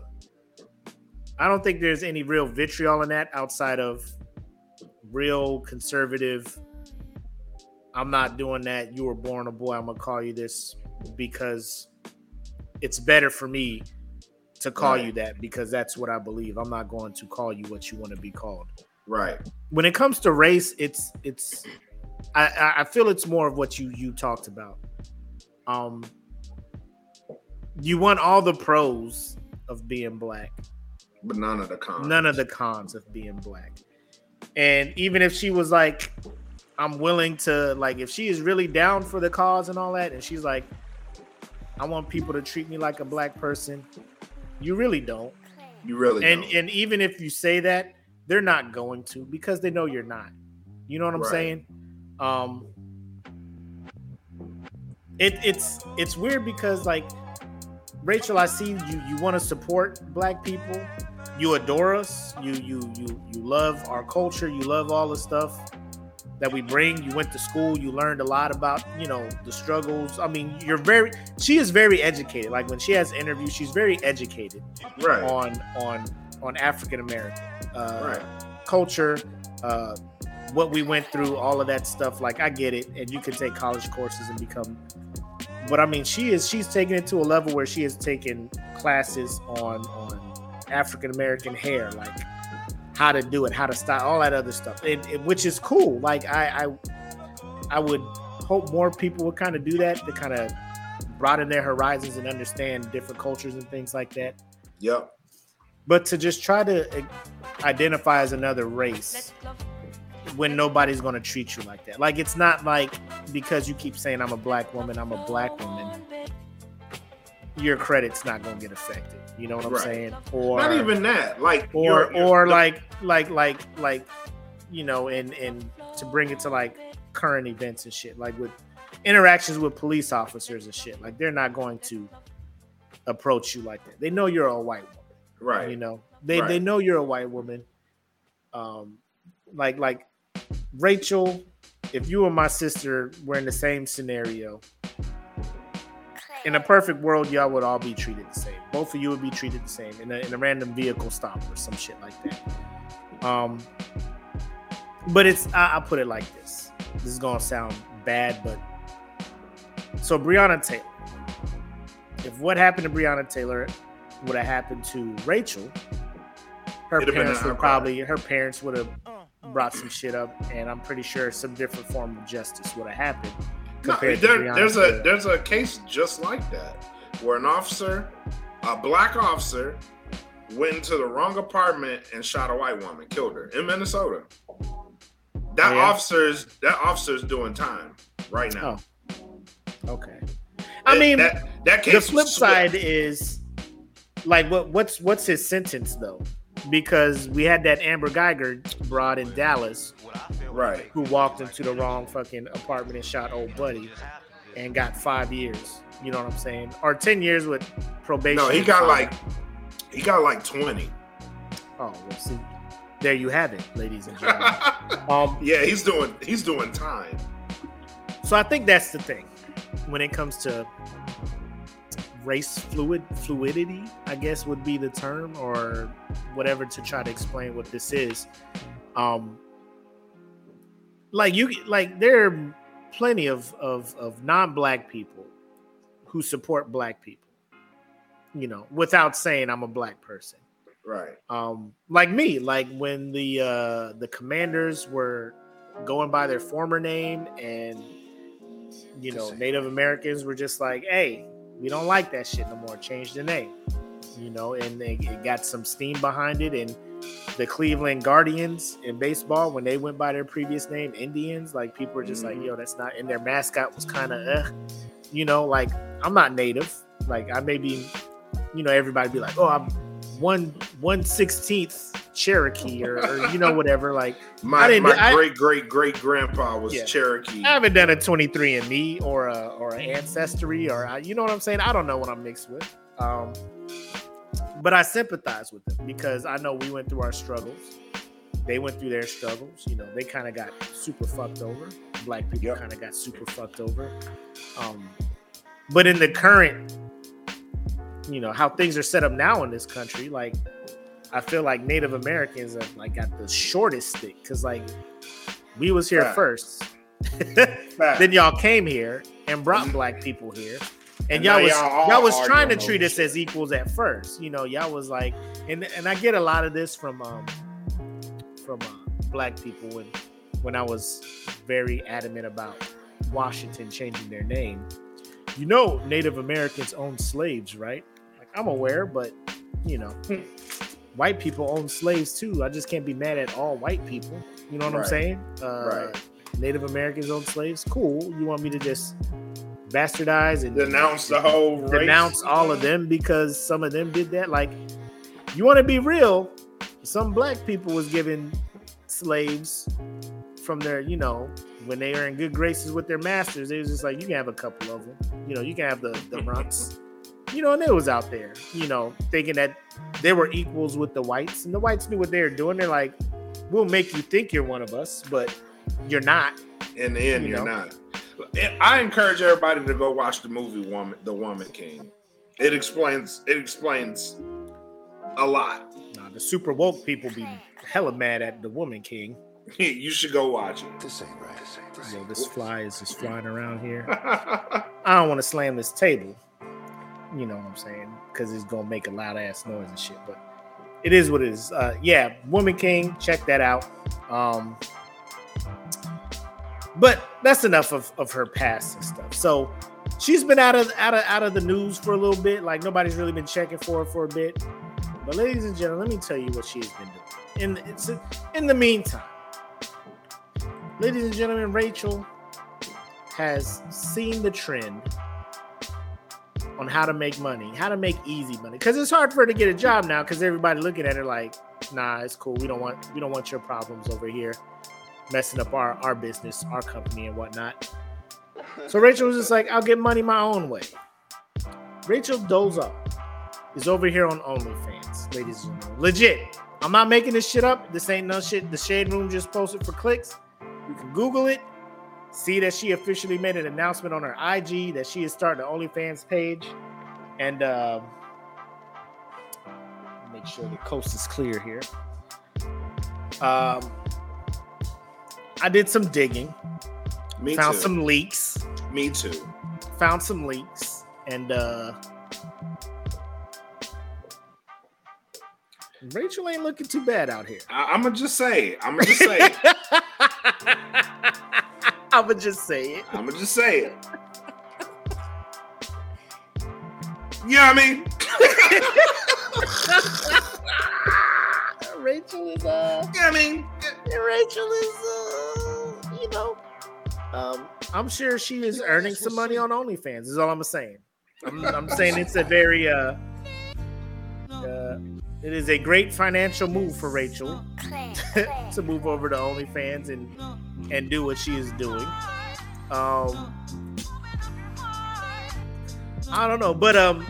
I don't think there's any real vitriol in that outside of real conservative. I'm not doing that. You were born a boy. I'm gonna call you this because it's better for me to call Right. you that because that's what I believe. I'm not going to call you what you want to be called. Right. When it comes to race, it's it's I- I, I feel it's more of what you you talked about. Um you want all the pros of being black, But none of the cons. none of the cons of being black. And even if she was like, I'm willing to like if she is really down for the cause and all that, and she's like, I want people to treat me like a black person, you really don't. You really and don't. and even if you say that they're not going to because they know you're not you know what i'm Right. saying um it, it's it's weird because like rachel i see you you want to support black people you adore us you you you you love our culture you love all the stuff that we bring you went to school you learned a lot about you know the struggles i mean you're very she is very educated like when she has interviews she's very educated right. on on on African American uh, Right. culture, uh, what we went through, all of that stuff. Like I get it, and you can take college courses and become. But I mean, she is she's taking it to a level where she has taken classes on on African American hair, like how to do it, how to style, all that other stuff, and, and- which is cool. Like I, I I would hope more people would kind of do that to kind of broaden their horizons and understand different cultures and things like that Yep. but to just try to uh, identify as another race when nobody's going to treat you like that like it's not like because you keep saying i'm a black woman i'm a black woman your credit's not going to get affected you know what i'm Right. saying or Not even that. Like or you're- you're- or like like like like you know and and to bring it to like current events and shit like with interactions with police officers and shit like they're not going to approach you like that they know you're a white woman right. you know they they know you're a white woman um like like rachel if you and my sister were in the same scenario in a perfect world y'all would all be treated the same. Both of you would be treated the same in a, in a random vehicle stop or some shit like that. Um but it's I, i'll put it like this. This is gonna sound bad but so breonna taylor if what happened to breonna taylor would have happened to Rachel, her It'd parents would probably her parents would have brought some shit up, and I'm pretty sure some different form of justice would have happened. No, there- there's a there's a case just like that where an officer, a black officer, went into the wrong apartment and shot a white woman, killed her in Minnesota. That oh, Yeah. officer's that officer's doing time right now. Oh, okay. I That- mean, that that the flip side is like what what's what's his sentence though? Because we had that Amber Guyger broad in Dallas right? who walked into the wrong fucking apartment and shot old buddy and got five years. You know what I'm saying? Or ten years with probation. No, he got like he got like twenty. Oh, well, see, there you have it, ladies and gentlemen. *laughs* um, yeah, he's doing he's doing time. so I think that's the thing when it comes to race fluid fluidity. I guess would be the term or whatever to try to explain what this is. Um, like you, like there are plenty of of of non-black people who support black people. You know, without saying I'm a black person. Right. um like me like when the uh the commanders were going by their former name and you know native americans were just like hey we don't like that shit no more. Change the name you know and they, it got some steam behind it. And the cleveland guardians in baseball when they went by their previous name indians like people were just like Mhm. yo that's not and their mascot was kind of uh, you know like i'm not native. Like I may be, you know, everybody be like, oh, I'm one one sixteenth Cherokee or, or you know whatever. Like My *laughs* my I- great great great grandpa was Yeah. Cherokee. I haven't done a 23andMe or a or an ancestry or I, you know what I'm saying. I don't know what I'm mixed with. Um, but I sympathize with them because I know we went through our struggles. They went through their struggles. You know, they kind of got super fucked over. Black people Yep. kind of got super fucked over. Um, but in the current, you know, how things are set up now in this country, like I feel like Native Americans have like got the shortest stick because like we was here first. *laughs* Fact. then y'all came here and brought black people here. And, And y'all was y'all y'all was trying to treat us shit. as equals at first. You know, y'all was like, and and I get a lot of this from um from uh, black people when when I was very adamant about Washington changing their name. You know, Native Americans owned slaves, right? Like I'm aware, but you know, white people own slaves too. I just can't be mad at all white people. You know what I'm saying? Uh, Right. Native Americans own slaves. Cool. You want me to just bastardize and Denounce the whole race. denounce all of them because some of them did that? Like, you want to be real? Some black people was given slaves from their, you know, when they were in good graces with their masters. They was just like, you can have a couple of them. You know, you can have the the *laughs* runts. You know, and it was out there, you know, thinking that they were equals with the whites, and the whites knew what they were doing. They're like, we'll make you think you're one of us, but you're not. In the end, You you are know? not. I encourage everybody to go watch the movie Woman, The Woman King. It explains. It explains a lot. Nah, the super woke people be hella mad at the woman king. *laughs* you should go watch This ain't right. This ain't right. Yo, this fly is just flying around here. *laughs* I don't want to slam this table. You know what I'm saying? Because it's gonna make a loud ass noise and shit. But it is what it is. Uh, yeah, Woman King, check that out. Um, but that's enough of, of her past and stuff. So she's been out of out of out of the news for a little bit. Like nobody's really been checking for her for a bit. But ladies and gentlemen, let me tell you what she has been doing. In it's in the meantime, ladies and gentlemen, Rachel has seen the trend on how to make money, how to make easy money. Because it's hard for her to get a job now because everybody looking at her like, nah, it's cool. We don't want we don't want your problems over here messing up our, our business, our company and whatnot. So Rachel was just like, I'll get money my own way. Rachel Dolezal is over here on OnlyFans, ladies and gentlemen. Legit. I'm not making this shit up. This ain't no shit. The Shade Room just posted for clicks. You can Google it. See that she officially made an announcement on her IG that she is starting the OnlyFans page. And um, make sure the coast is clear here. Um, I did some digging, Me found too. some leaks, Me too. found some leaks, and uh, Rachel ain't looking too bad out here. I, I'm gonna just say. it. I'm gonna just say. *laughs* it. I'ma just say it. I'm gonna just say it. You know what I mean? *laughs* Rachel is uh You know what I mean? Rachel is uh you know um I'm sure she is earning some money on OnlyFans is all I'm saying. I'm, I'm saying it's a very uh, *laughs* uh it is a great financial move for Rachel *laughs* to move over to OnlyFans and and do what she is doing. Um I don't know, but um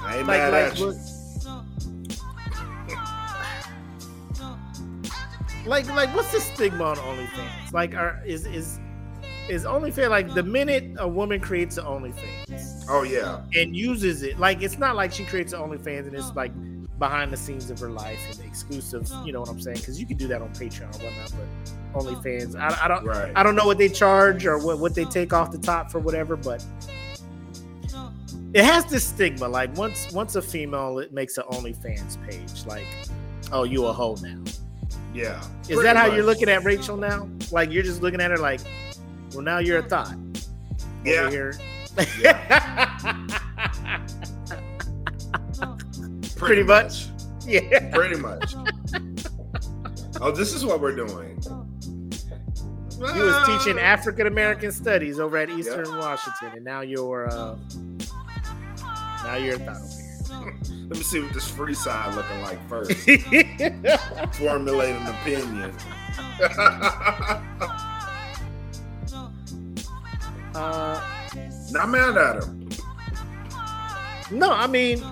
I ain't like mad like at you. like like what's the stigma on OnlyFans? Like are is is is OnlyFans like the minute a woman creates an OnlyFans Oh yeah. and uses it, like it's not like she creates an OnlyFans and it's like behind the scenes of her life and exclusive, you know what I'm saying? Because you can do that on Patreon or whatnot, but OnlyFans, I, I don't Right. I don't know what they charge or what, what they take off the top for whatever, but it has this stigma. Like once once a female it makes an OnlyFans page, like, oh, you a hoe now. Yeah. Is that how much. you're looking at Rachel now? Like you're just looking at her like, well, now you're a thought. Yeah. Over here. *laughs* Pretty much. *laughs* yeah. Pretty much. oh, this is what we're doing. You was teaching Ah. African American studies over at Eastern Washington, and now you're uh, Now you're a over Let me see what this free side looking like first. *laughs* Formulate an opinion. *laughs* uh, Not mad at him. no, I mean,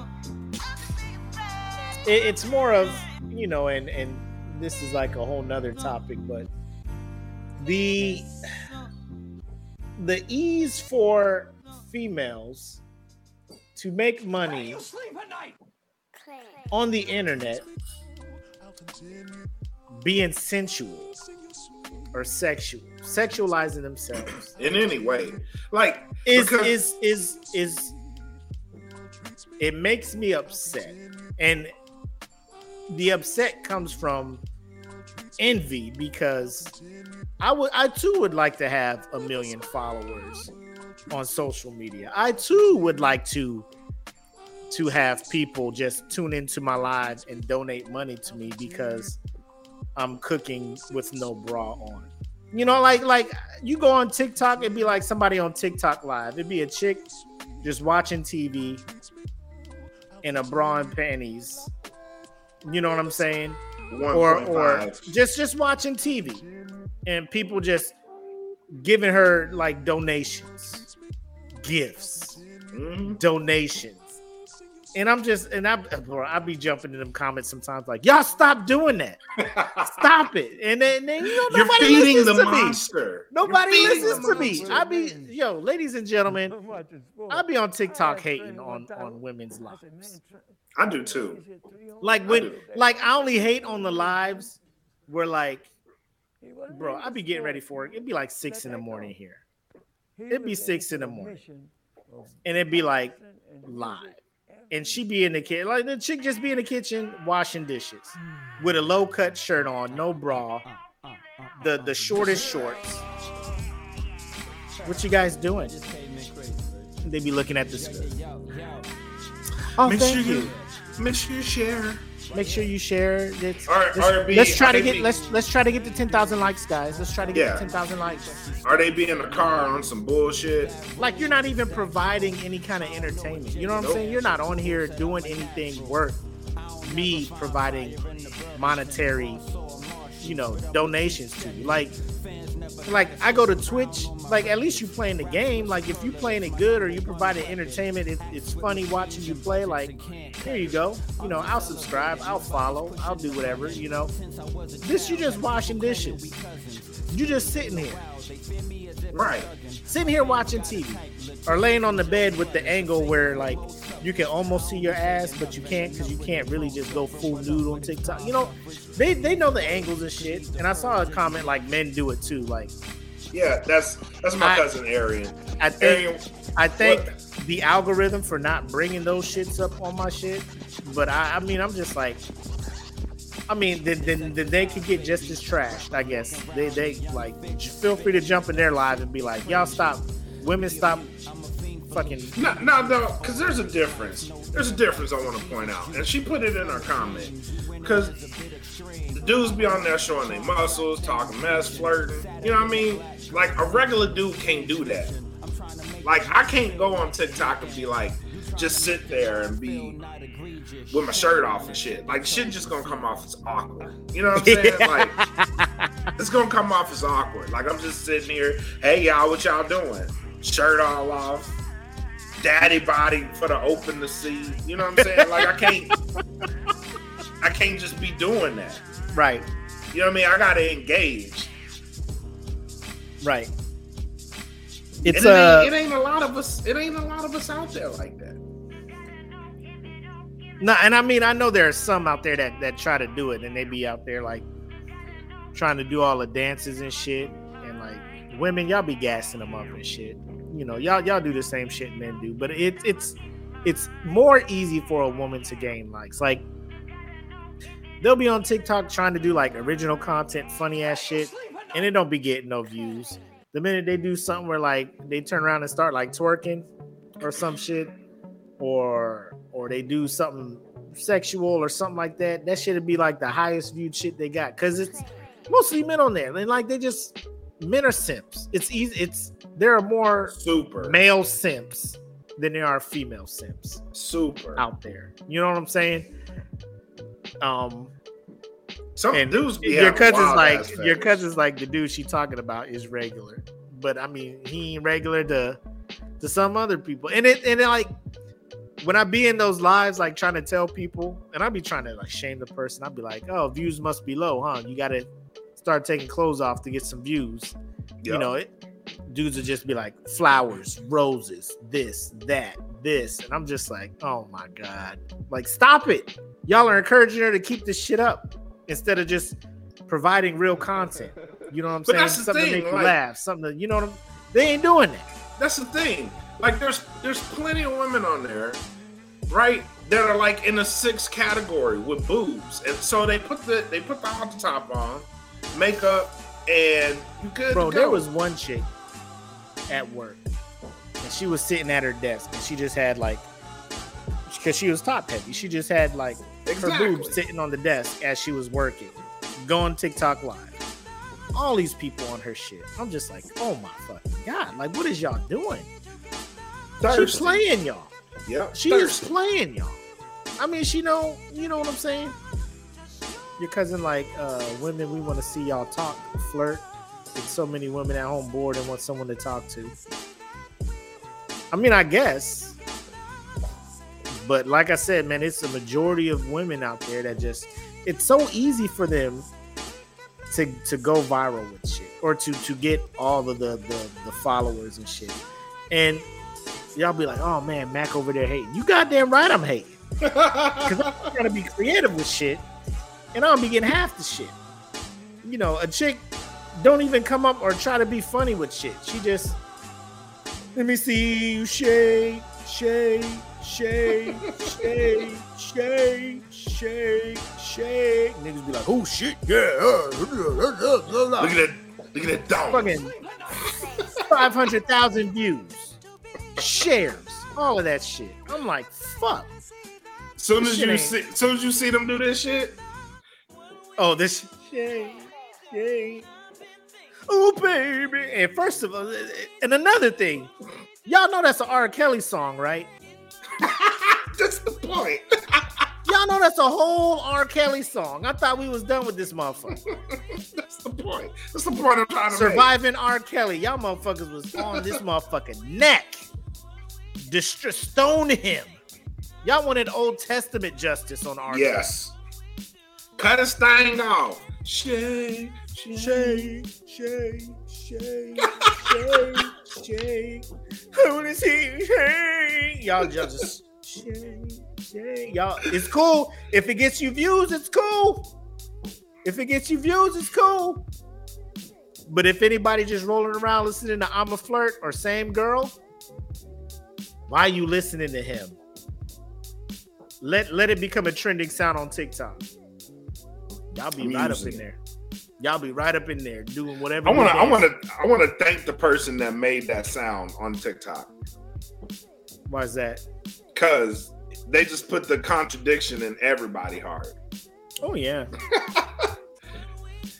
it, it's more of you know, and and this is like a whole nother topic, but the the ease for females to make money on the internet being sensual or sexual sexualizing themselves In any way. Like is because- is is is it makes me upset and the upset comes from envy because i would i too would like to have a million followers on social media i too would like to to have people just tune into my live and donate money to me because i'm cooking with no bra on you know, like like you go on TikTok, it'd be like somebody on TikTok live. It'd be a chick just watching TV in a bra and panties. You know what I'm saying? Or or just just watching TV and people just giving her like donations, gifts, Mhm. donations. And I'm just and I bro, I be jumping in them comments sometimes like, y'all stop doing that. Stop it. And then, then you know You're nobody feeding listens the to me. Nobody listens to me. I be yo, ladies and gentlemen, *laughs* I be on TikTok hating on on women's lives. I do too. Like when do. like I only hate on the lives where like bro, I'd be getting ready for it. It'd be like six in the morning here. It'd be six in the morning. And it'd be like live. And she'd be in the kitchen, like the chick just be in the kitchen washing dishes with a low cut shirt on, no bra, the the shortest shorts. What you guys doing? They'd be looking at the screen. Oh, Make thank sure you. you make sure you share. Make sure you share. Let's, All right, let's, RB, let's try to RB. get let's let's try to get to ten thousand likes, guys. Let's try to get Yeah. to ten thousand likes. Are they be in the car on some bullshit? Like you're not even providing any kind of entertainment. You know what I'm saying? You're not on here doing anything worth me providing monetary, you know, donations to you. Like, like I go to Twitch. Like at least you playing the game. Like if you playing it good or you providing entertainment, it, it's funny watching you play. Like here you go. You know, I'll subscribe. I'll follow. I'll do whatever. You know, this you just washing dishes. You just sitting here. Right. sitting here watching TV or laying on the bed with the angle where like you can almost see your ass, but you can't because you can't really just go full nude on TikTok. You know, they they know the angles and shit. And I saw a comment like men do it too. Like Yeah, that's that's my I- cousin Arian. I think Arian, I think the algorithm for not bringing those shits up on my shit. But I, I mean, I'm just like. I mean, then, then, then they could get just as trashed. I guess they they like feel free to jump in their live and be like, y'all stop, women stop, fucking no, no, no, because there's a difference. There's a difference I want to point out, and she put it in her comment. Because the dudes be on there showing their muscles, talking mess, flirting. You know what I mean? Like a regular dude can't do that. Like I can't go on TikTok and be like, just sit there and be with my shirt off and shit. Like shit just gonna come off as awkward. You know what I'm saying? Like it's gonna come off as awkward. Like I'm just sitting here, hey y'all, what y'all doing? Shirt all off, daddy body for the open to see. You know what I'm saying? Like I can't, I can't just be doing that. right, You know what I mean? I gotta engage. right. And It's it, uh, ain't, it ain't a lot of us. It ain't a lot of us out there like that. No, and I mean I know there are some out there that that try to do it and they be out there like trying to do all the dances and shit and like women y'all be gassing them up and shit. You know, y'all y'all do the same shit men do, but it it's it's more easy for a woman to gain likes. Like they'll be on TikTok trying to do like original content, funny ass shit, and it don't be getting no views. The minute they do something where like they turn around and start like twerking or some shit, or or they do something sexual or something like that, that should be like the highest viewed shit they got because it's mostly men on there. And like they just men are simps. It's easy. It's there are more Super. male simps than there are female simps Super. out there. You know what I'm saying? Um, Some and dudes be your cousin's like your fetish. cousin's like the dude she talking about is regular, but I mean he ain't regular to to some other people. And it and it like when I be in those lives, like trying to tell people, and I be trying to like shame the person. I'd be like, "Oh, views must be low, huh? You got to start taking clothes off to get some views." You know, it dudes would just be like flowers, roses, this, that, this, and I'm just like, "Oh my god!" Like, stop it! Y'all are encouraging her to keep this shit up instead of just providing real content. You know what I'm But saying? Something to thing, make you laugh. Something to, you know what I'm. They ain't doing that. That's the thing. Like there's there's plenty of women on there, right? That are like in a sixth category with boobs, and so they put the they put the hot top on, makeup, and you good. Bro, there was one chick at work, and she was sitting at her desk, and she just had like, because she was top heavy, she just had like her boobs sitting on the desk as she was working, going TikTok live. All these people on her shit. I'm just like, oh my fucking god! Like, what is y'all doing? Thirsty. She playing y'all. Yep. She thirsty. is playing y'all. I mean, she know, you know what I'm saying? Your cousin, like, uh, women, we want to see y'all talk, flirt. With so many women at home bored and want someone to talk to. I mean, I guess. But like I said, man, it's a majority of women out there that just it's so easy for them to to go viral with shit or to to get all of the the, the followers and shit. And y'all be like, oh man, Mac over there hating. You goddamn right I'm hating. *laughs* Because I'm gonna be creative with shit, and I don't be getting half the shit. You know, a chick don't even come up or try to be funny with shit. She just let me see you shake, shake, shake, shake, shake, shake, shake. Niggas be like, oh shit, yeah. Uh, look at that. Look at that dog. Fucking 500,000 views, shares, all of that shit. I'm like, fuck. Soon as you ain't- see, soon as you see them do this shit, Oh, this shade. Oh, baby. And first of all, and another thing, y'all know that's an R. Kelly song, right? *laughs* that's the point. *laughs* Y'all know that's a whole R. Kelly song. I thought we was done with this motherfucker. *laughs* that's the point. That's the point I'm trying to Surviving R. Kelly. Y'all motherfuckers was on this motherfucking neck. Dist- stone him. Y'all wanted Old Testament justice on R. make. Yes. Cut his thing off. Shake, Kelly. shake. Shake, shake, shake, shake, *laughs* shake. I wanna see you shake. Y'all just shake, shake. Y'all, it's cool. If it gets you views, it's cool. If it gets you views, it's cool. But if anybody just rolling around listening to I'm a flirt or same girl, why are you listening to him? Let let it become a trending sound on TikTok. Y'all be I'm right up in it. there. Y'all be right up in there doing whatever. I want to. I want to. I want to thank the person that made that sound on TikTok Why is that? because they just put the contradiction in everybody hard. Oh yeah,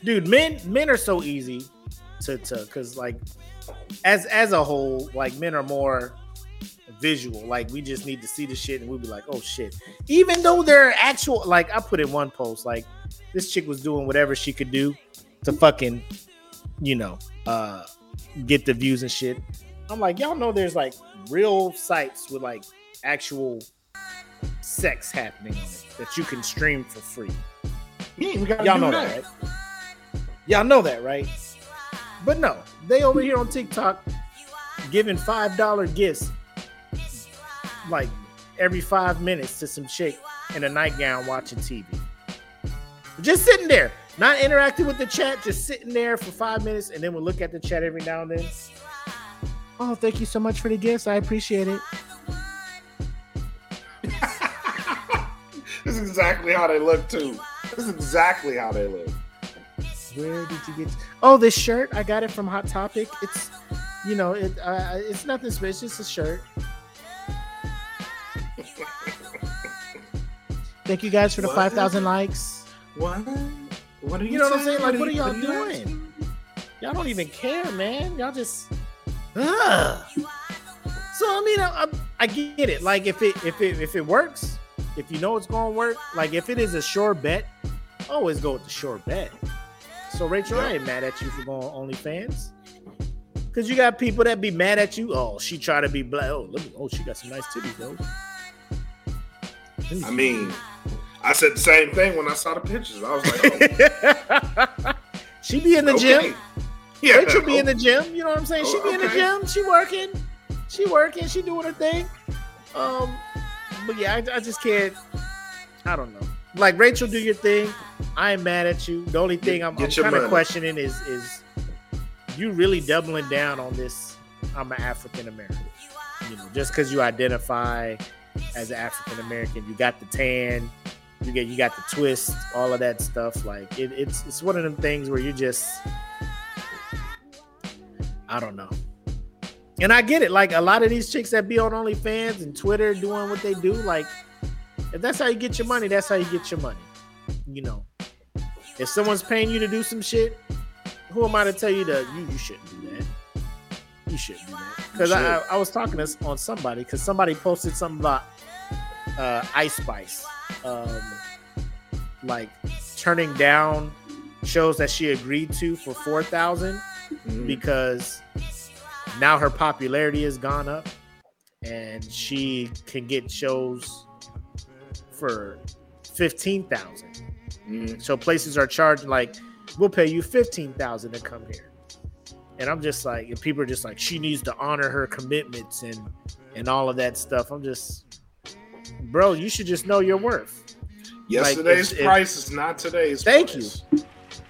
dude. Men men are so easy to to because like as as a whole, like men are more visual. Like we just need to see the shit and we'll be like, oh shit. Even though they're actual, like I put in one post, like this chick was doing whatever she could do to fucking, you know, uh get the views and shit. I'm like, y'all know there's like real sites with like actual sex happening that you can stream for free. Gotta Y'all know that, right? Y'all know that, right? But no, they over here on TikTok giving five dollar gifts like every five minutes to some chick in a nightgown watching TV. Just sitting there, not interacting with the chat, just sitting there for five minutes, and then we'll look at the chat every now and then. Oh, thank you so much for the gifts. I appreciate it. *laughs* This is exactly how they look too. This is exactly how they look. Where did you get? Oh, this shirt. I got it from Hot Topic. It's, you know, it. Uh, it's nothing special. It's just a shirt. Thank you guys for the What? five thousand likes. What? What are you? You know what I'm saying? Like, are what are y'all doing? Y'all don't even care, man. Y'all just, ugh. So I mean, I, I, I get it. Like if it if it if it works, if you know it's going to work, like if it is a sure bet, always go with the sure bet. So Rachel, I ain't mad at you for going on OnlyFans. Cause you got people that be mad at you. Oh, she try to be black. Oh, look, oh, she got some nice titties though. I mean, I said the same thing when I saw the pictures. I was like, oh, *laughs* she be in the okay. gym. Yeah, Rachel be in the gym. You know what I'm saying? She Oh, be in the gym. She working. She working. She doing her thing. Um, but yeah, I, I just can't. I don't know. Like Rachel, do your thing. I ain't mad at you. The only thing I'm, I'm kind of questioning is is you really doubling down on this? I'm an African American. You know, just because you identify as an African American, you got the tan, you get you got the twist, all of that stuff. Like it, it's it's one of them things where you just I don't know. And I get it. Like a lot of these chicks that be on OnlyFans and Twitter doing what they do, like if that's how you get your money, that's how you get your money. You know, if someone's paying you to do some shit, who am I to tell you that you, you shouldn't do that? You shouldn't do that. Because I, I was talking to, on somebody because somebody posted something about uh, Ice Spice, um, like turning down shows that she agreed to for four thousand Mhm. because now her popularity has gone up and she can get shows for 15,000. Mhm. So places are charging like we'll pay you 15,000 to come here. And I'm just like and people are just like she needs to honor her commitments and and all of that stuff. I'm just bro, you should just know your worth. Yesterday's if- if- price is not today's. Thank price.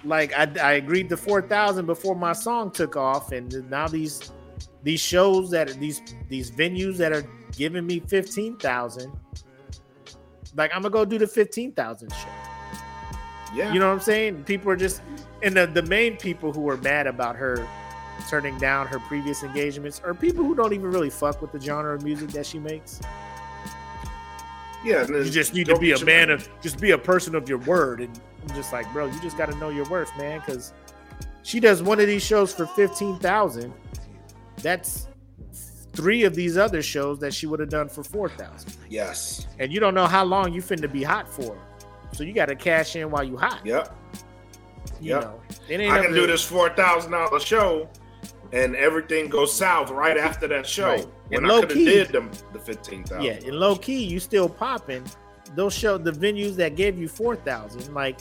like I, I agreed to 4000 before my song took off and now these these shows that these these venues that are giving me 15000 like i'm gonna go do the 15000 show Yeah, you know what i'm saying people are just and the, the main people who are mad about her turning down her previous engagements are people who don't even really fuck with the genre of music that she makes yeah. you just need to be a man of just be a person of your word and i'm just like bro you just got to know your worth man because she does one of these shows for 15000 that's three of these other shows that she would have done for 4000 Yes. and you don't know how long you finna be hot for so you got to cash in while you hot Yep. you yep. know I can do this four thousand dollar show, and everything goes south right after that show. Right. When And I could have did them the fifteen thousand. Yeah, in low key, you still popping. They'll show the venues that gave you four thousand. Like,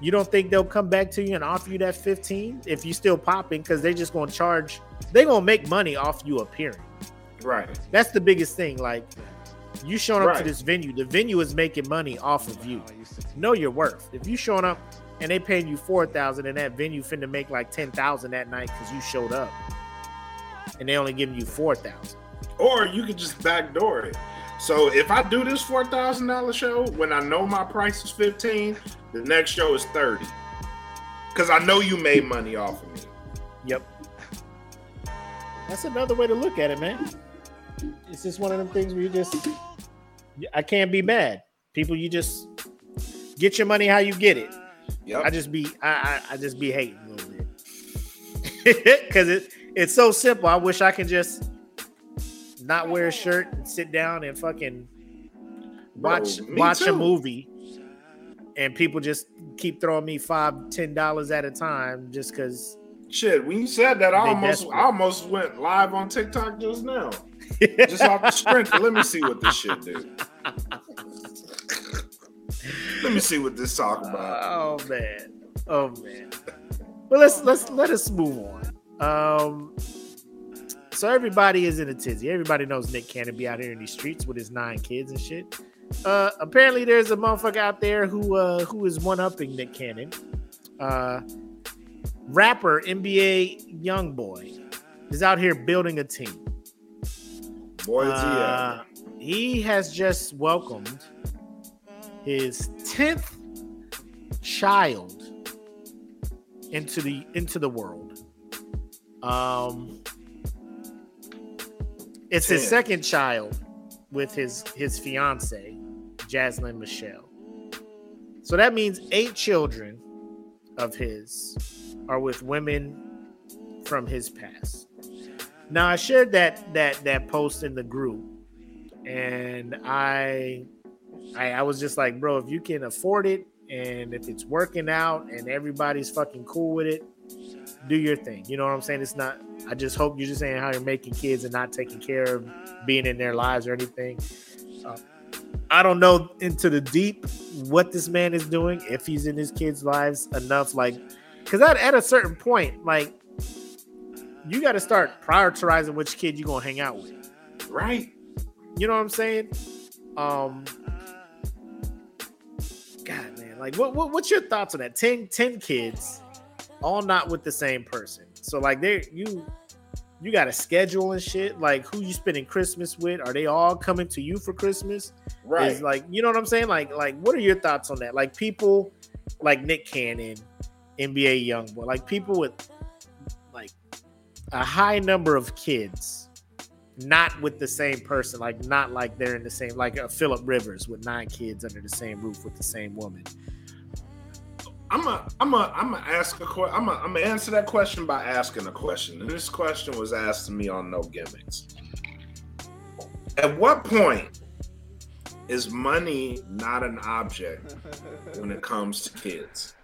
you don't think they'll come back to you and offer you that fifteen if you still popping? Because they're just gonna charge. They're gonna make money off you appearing. Right. That's the biggest thing. Like, you showing up to this venue, the venue is making money off of you. Know your worth. If you showing up and they paying you four thousand, and that venue finna make like ten thousand that night because you showed up, and they only giving you four thousand. Or you could just backdoor it. So if I do this four thousand dollar show when I know my price is fifteen, the next show is thirty. Cause I know you made money off of me. Yep. That's another way to look at it, man. It's just one of them things where you just I can't be mad. People, you just get your money how you get it. Yep. I just be I I, I just be hating a little bit. Cause it it's so simple. I wish I could just not wear a shirt and sit down and fucking watch Bro, watch a movie and people just keep throwing me five, ten dollars at a time just because Shit, when you said that, I almost desperate. I almost went live on TikTok just now. *laughs* Just off the strength. Let me see what this shit do. *laughs* Let me see what this talk about. Oh man. Oh man. Well, let's let's let us move on. Um so everybody is in a tizzy. Everybody knows Nick Cannon be out here in these streets with his nine kids and shit. Uh apparently there's a motherfucker out there who uh who is one upping Nick Cannon. Uh rapper NBA Youngboy is out here building a team. Boy, is he Uh, he has just welcomed his 10th child into the into the world. Um it's his second child with his his fiance, Jazlyn Mychelle. So that means eight children of his are with women from his past. Now I shared that that that post in the group, and I, I I was just like, bro, if you can afford it, and if it's working out, and everybody's fucking cool with it, do your thing. You know what I'm saying? It's not. I just hope you're just saying how you're making kids and not taking care of being in their lives or anything. Uh, I don't know into the deep what this man is doing if he's in his kids' lives enough, like, because at, at a certain point, like, you got to start prioritizing which kid you're gonna hang out with. Right. You know what I'm saying? Um, like, what, what what's your thoughts on that? 10, 10 kids, all not with the same person. So, like, they you you got a schedule and shit. Like, who you spending Christmas with? Are they all coming to you for Christmas? Right. Is like, you know what I'm saying? Like, like, what are your thoughts on that? Like, people like Nick Cannon, NBA YoungBoy, like people with like a high number of kids, not with the same person, like not like they're in the same, like a Philip Rivers with nine kids under the same roof with the same woman. I'm a, I'm a, I'm gonna ask a question. I'm a, I'm gonna answer that question by asking a question. And this question was asked to me on No Gimmicks. At what point is money not an object when it comes to kids?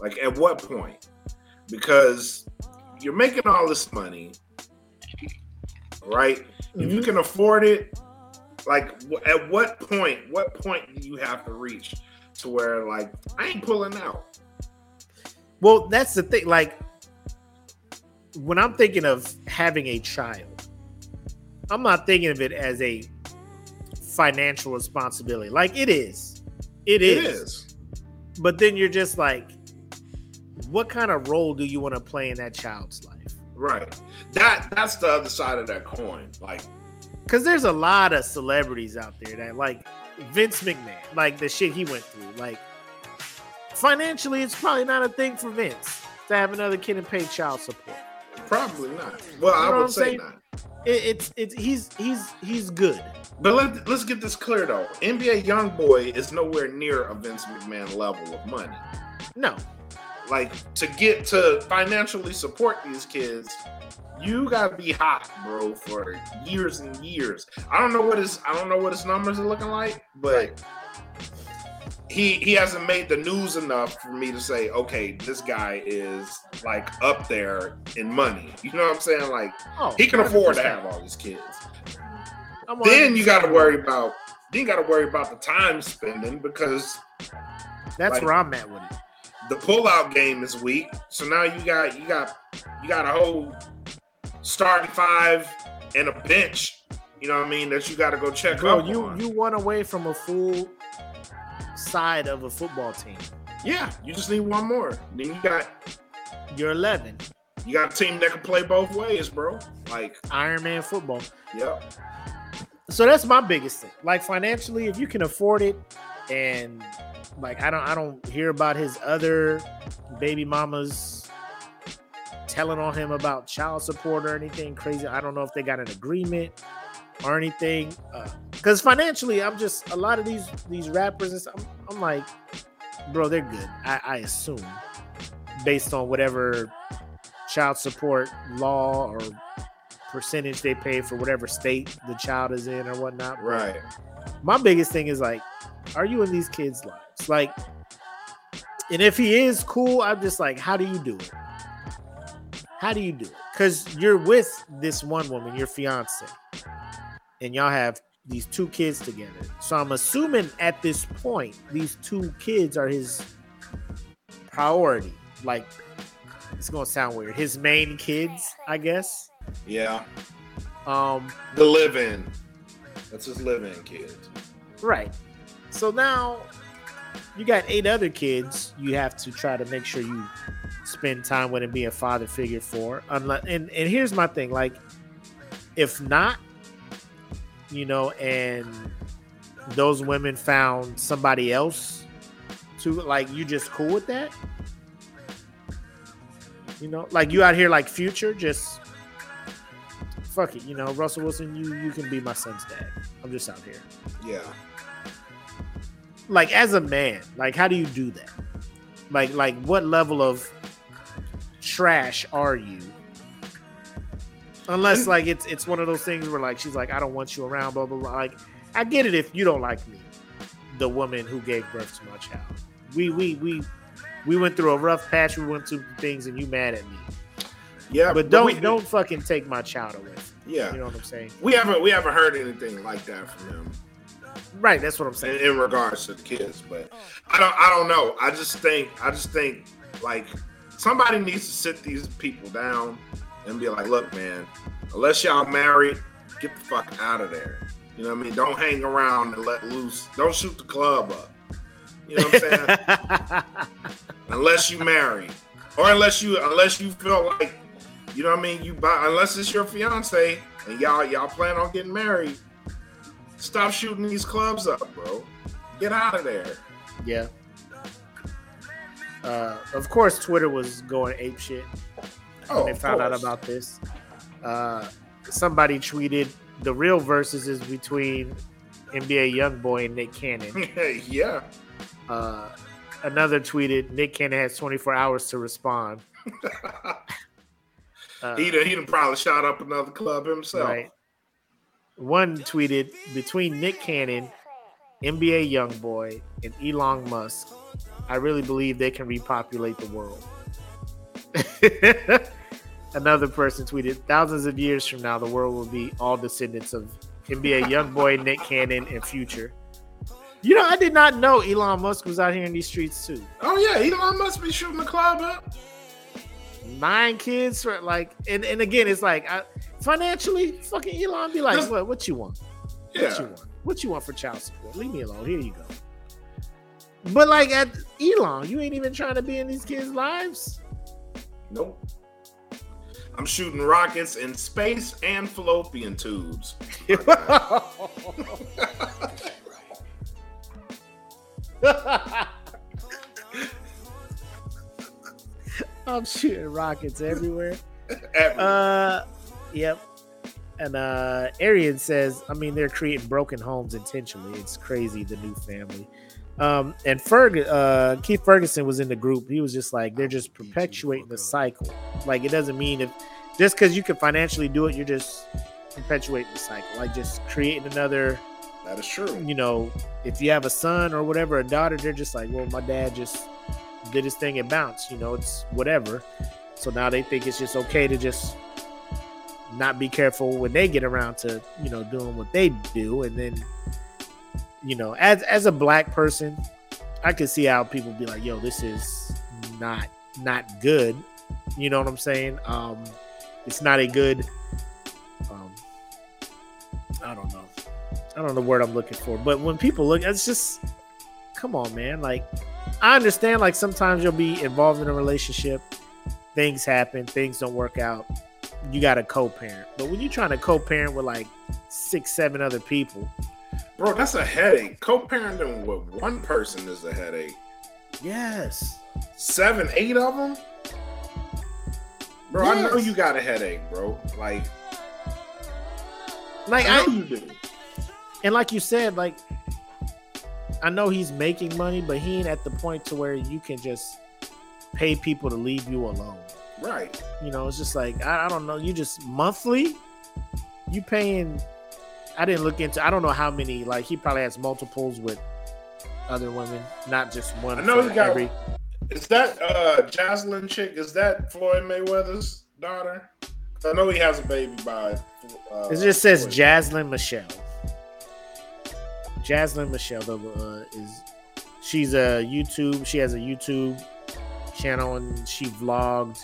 Like, at what point? Because you're making all this money, right? If you mm-hmm. can afford it, like, at what point? What point do you have to reach to where, like, I ain't pulling out? Well, that's the thing. Like, when I'm thinking of having a child, I'm not thinking of it as a financial responsibility. Like, it is. It is. But then you're just like, what kind of role do you want to play in that child's life? Right. That that's the other side of that coin. Like, Because there's a lot of celebrities out there that, like, Vince McMahon, like the shit he went through. Like, financially, it's probably not a thing for Vince to have another kid and pay child support. probably not. Well, You know I would say saying? not. It, it's it's he's he's he's good. But let, let's get this clear though. NBA YoungBoy is nowhere near a Vince McMahon level of money. No, Like to get to financially support these kids, you gotta be hot, bro, for years and years. I don't know what his I don't know what his numbers are looking like, but he he hasn't made the news enough for me to say, okay, this guy is like up there in money. You know what I'm saying? Like oh, he can afford to have all these kids. Then you got to worry about then you got to worry about the time spending because That's like- where I'm at with it. the pullout game is weak. So now you got you got you got a whole starting five and a bench. You know what I mean? That you got to go check Bro, you on. you won away from a full side of a football team. yeah, you just need one more. Then you got You're 11, you got a team that can play both ways, bro. Like, Iron Man football. yep, So that's my biggest thing. Like financially, if you can afford it, and like I don't I don't hear about his other baby mamas telling on him about child support or anything crazy. I don't know if they got an agreement or anything. Uh, because financially, I'm just a lot of these these rappers. and stuff, I'm, I'm like, bro, they're good. I, I assume based on whatever child support law or percentage they pay for whatever state the child is in or whatnot. But right. my biggest thing is like, are you in these kids' lives? Like, and if he is cool, I'm just like, how do you do it? How do you do it? Because you're with this one woman, your fiance, and y'all have these two kids together. So I'm assuming at this point, these two kids are his priority. Like, it's gonna sound weird. His main kids, I guess. Yeah, Um, the live-in. That's his live-in kids. Right. So now you got eight other kids you have to try to make sure you spend time with and be a father figure for. Unless and, and here's my thing, like if not, you know, and those women found somebody else to like you just cool with that? You know, like you out here like future, just fuck it, you know, Russell Wilson, you you can be my son's dad. I'm just out here Yeah. like as a man like how do you do that like like what level of trash are you Unless like it's it's one of those things where like she's like, I don't want you around, blah blah blah. Like I get it if you don't like me, the woman who gave birth to my child. We we we we went through a rough patch. We went through things, and you mad at me. Yeah, But don't we, don't fucking take my child away. Yeah, You know what I'm saying? we haven't we haven't heard anything like that from him Right. That's what I'm in, saying. in regards to the kids. But I don't I don't know. I just think I just think like somebody needs to sit these people down and be like, look, man, unless y'all married, get the fuck out of there. You know what I mean? Don't hang around and let loose. Don't shoot the club up. You know what I'm saying? *laughs* unless you marry, or unless you unless you feel like you know what I mean. You buy unless it's your fiance and y'all y'all plan on getting married. Stop shooting these clubs up, bro. Get out of there. yeah. Uh, of course, Twitter was going ape shit Oh, when they found out about this. Uh, somebody tweeted the real versus is between NBA YoungBoy and Nick Cannon. *laughs* yeah. Uh, another tweeted Nick Cannon has 24 hours to respond. Uh, *laughs* he done, he done probably shot up another club himself. right. One tweeted between Nick Cannon, NBA YoungBoy, and Elon Musk. I really believe they can repopulate the world. *laughs* Another person tweeted, thousands of years from now, the world will be all descendants of NBA YoungBoy, Nick Cannon, and Future. You know, I did not know Elon Musk was out here in these streets too. Oh yeah, Elon must be shooting the club up. Nine kids for like, and, and again, it's like I, financially, fucking Elon be like, what? What you want? Yeah. What you want? What you want for child support? Leave me alone. Here you go. But like at Elon, you ain't even trying to be in these kids' lives. Nope. I'm shooting rockets in space and fallopian tubes. *laughs* I'm shooting rockets everywhere. *laughs* Every- Uh, yep. And uh, Arian says, I mean, they're creating broken homes intentionally. It's crazy, the new family. Um, and Ferg, uh, Keith Ferguson was in the group. He was just like, they're just perpetuating the cycle. Like, it doesn't mean if just because you can financially do it, you're just perpetuating the cycle. Like, just creating another, that is true. you know, if you have a son or whatever, a daughter, they're just like, well, my dad just did his thing and bounced. You know, it's whatever. So now they think it's just okay to just not be careful when they get around to you know doing what they do, and then you know, as as a black person, I could see how people be like, "Yo, this is not not good." You know what I'm saying? Um, it's not a good. Um, I don't know. I don't know the word I'm looking for, but when people look, it's just, come on, man. Like, I understand. Like sometimes you'll be involved in a relationship, things happen, things don't work out. You got to co-parent, but when you're trying to co-parent with like six, seven other people, Bro, that's a headache. Co-parenting with one person is a headache. yes, Seven, eight of them? Bro, I know you got a headache, bro. Like, like I I, you do. and like you said, like I know he's making money, but he ain't at the point to where you can just pay people to leave you alone. Right. You know, it's just like I, I don't know. You just monthly, you paying. I didn't look into. I don't know how many. Like he probably has multiples with other women, not just one. I know he got- every. Is that uh Jocelyn chick? Is that Floyd Mayweather's daughter? I know he has a baby by. Uh, It just says Floyd. Jazlyn Mychelle. Jazlyn Mychelle though, uh, is she's a YouTube. She has a YouTube channel and she vlogged.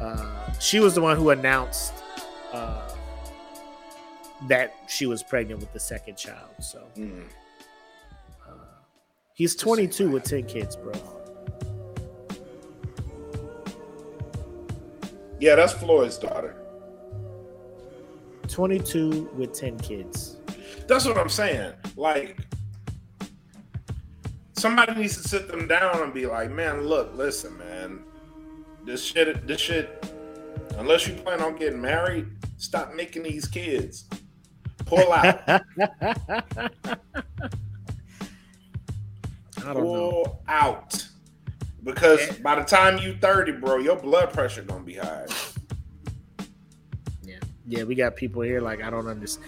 Uh, she was the one who announced uh, that she was pregnant with the second child. So Mm. uh, he's 22 with 10 kids, bro. Yeah, that's Floyd's daughter. 22 with 10 kids. That's what I'm saying. Like, somebody needs to sit them down and be like, "Man, look, listen, man. This shit, this shit. Unless you plan on getting married, stop making these kids. Pull out. I don't know. Pull out. Because by the time you 30, bro, your blood pressure gonna be high. Yeah. Yeah, we got people here like I don't understand.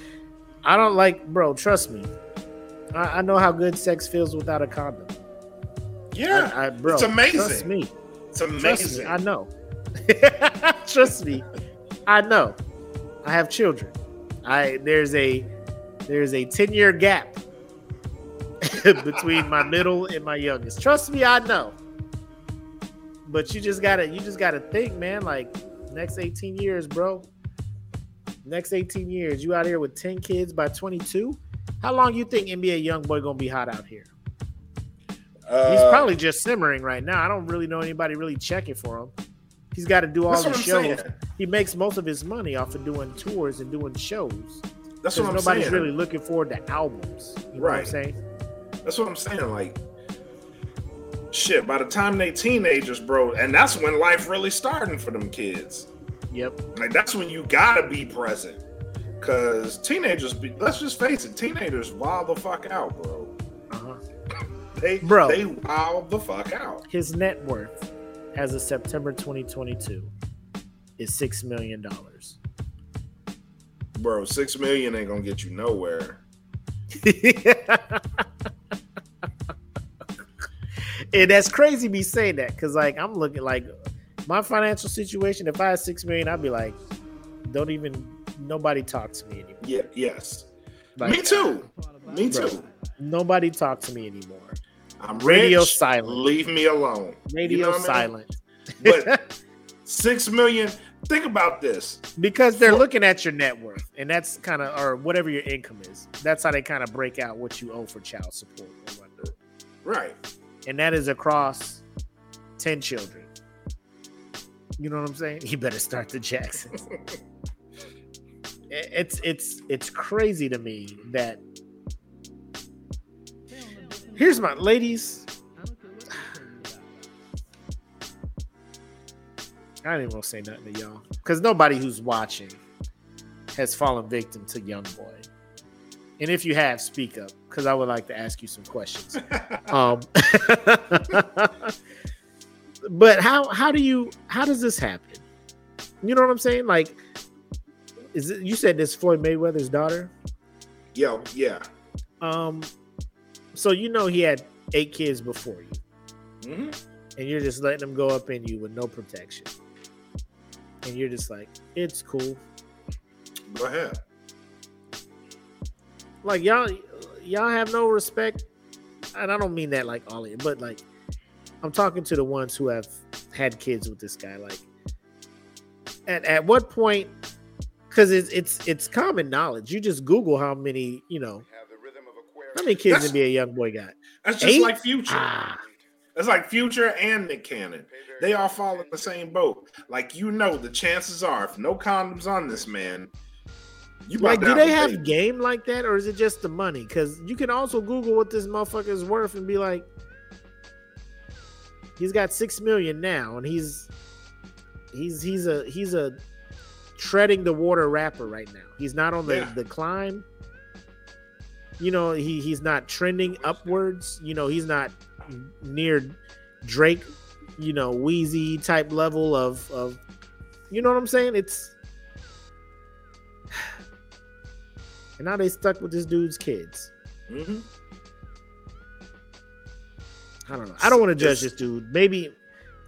I don't like, bro. Trust me. I, I know how good sex feels without a condom. Yeah, I, I, bro, it's amazing. Trust me. it's Trust me. amazing. I know. *laughs* trust me. I know. I have children. I there's a there's a 10 year gap *laughs* between my middle and my youngest. Trust me, I know. But you just gotta you just gotta think, man. Like next 18 years, bro. Next 18 years, you out here with 10 kids by 22. How long you think NBA young boy gonna be hot out here? Uh, He's probably just simmering right now. I don't really know anybody really checking for him. He's got to do all the shows. saying. He makes most of his money off of doing tours and doing shows. That's what I'm saying. nobody's saying. really looking forward to albums. You know what I'm Right. saying? That's what I'm saying. Like, shit. By the time they teenagers, bro, and that's when life really starting for them kids. Yep. Like, that's when you gotta be present. Cause teenagers, be, let's just face it, teenagers wild the fuck out, bro. Uh-huh. They, Bro. they wild the fuck out. His net worth as of September 2022 is six million dollars. Bro, six million ain't gonna get you nowhere. *laughs* and that's crazy me saying that because like I'm looking like my financial situation. If I had six million, I'd be like, don't even nobody talk to me anymore. Yeah, yes. Like, Me too. Uh, me Bro. too. Nobody talk to me anymore. I'm Radio rich, silent. Leave me alone. Radio You know what I mean? silent. But *laughs* six million. Think about this. because they're For- looking at your net worth, and that's kind of or whatever your income is. That's how they kind of break out what you owe for child support. Right. And that is across ten children. You know what I'm saying? *laughs* You better start the Jacksons. *laughs* it's it's it's crazy to me that here's my ladies. I even want to say nothing to y'all because nobody who's watching has fallen victim to young boy. And if you have speak up because i would like to ask you some questions. *laughs* Um *laughs* but how how do you how does this happen? You know what i'm saying? Like is it you said this floyd mayweather's daughter? Yo, yeah. um so you know he had eight kids before you. Hmm and you're just letting them go up in you with no protection. And you're just like it's cool. Go ahead. like y'all y'all have no respect. And i don't mean that like all of you but like i'm talking to the ones who have had kids with this guy. Like at, at what point because it's it's it's common knowledge. You just google how many you know many kids That's- NBA young boy got That's just Eight? like Future. ah That's like Future and Nick Cannon. They all fall in the same boat. Like you know, the chances are, if no condoms on this man, you like do they have baby. game like that or is it just the money because you can also google what this motherfucker is worth and be like he's got six million now and he's he's he's a he's a treading the water rapper right now he's not on the Yeah. the climb you know he he's not trending upwards you know he's not near drake you know wheezy type level of of you know what i'm saying it's *sighs* and now they stuck with this dude's kids. Mhm. I don't know. I don't want to judge This- this dude. Maybe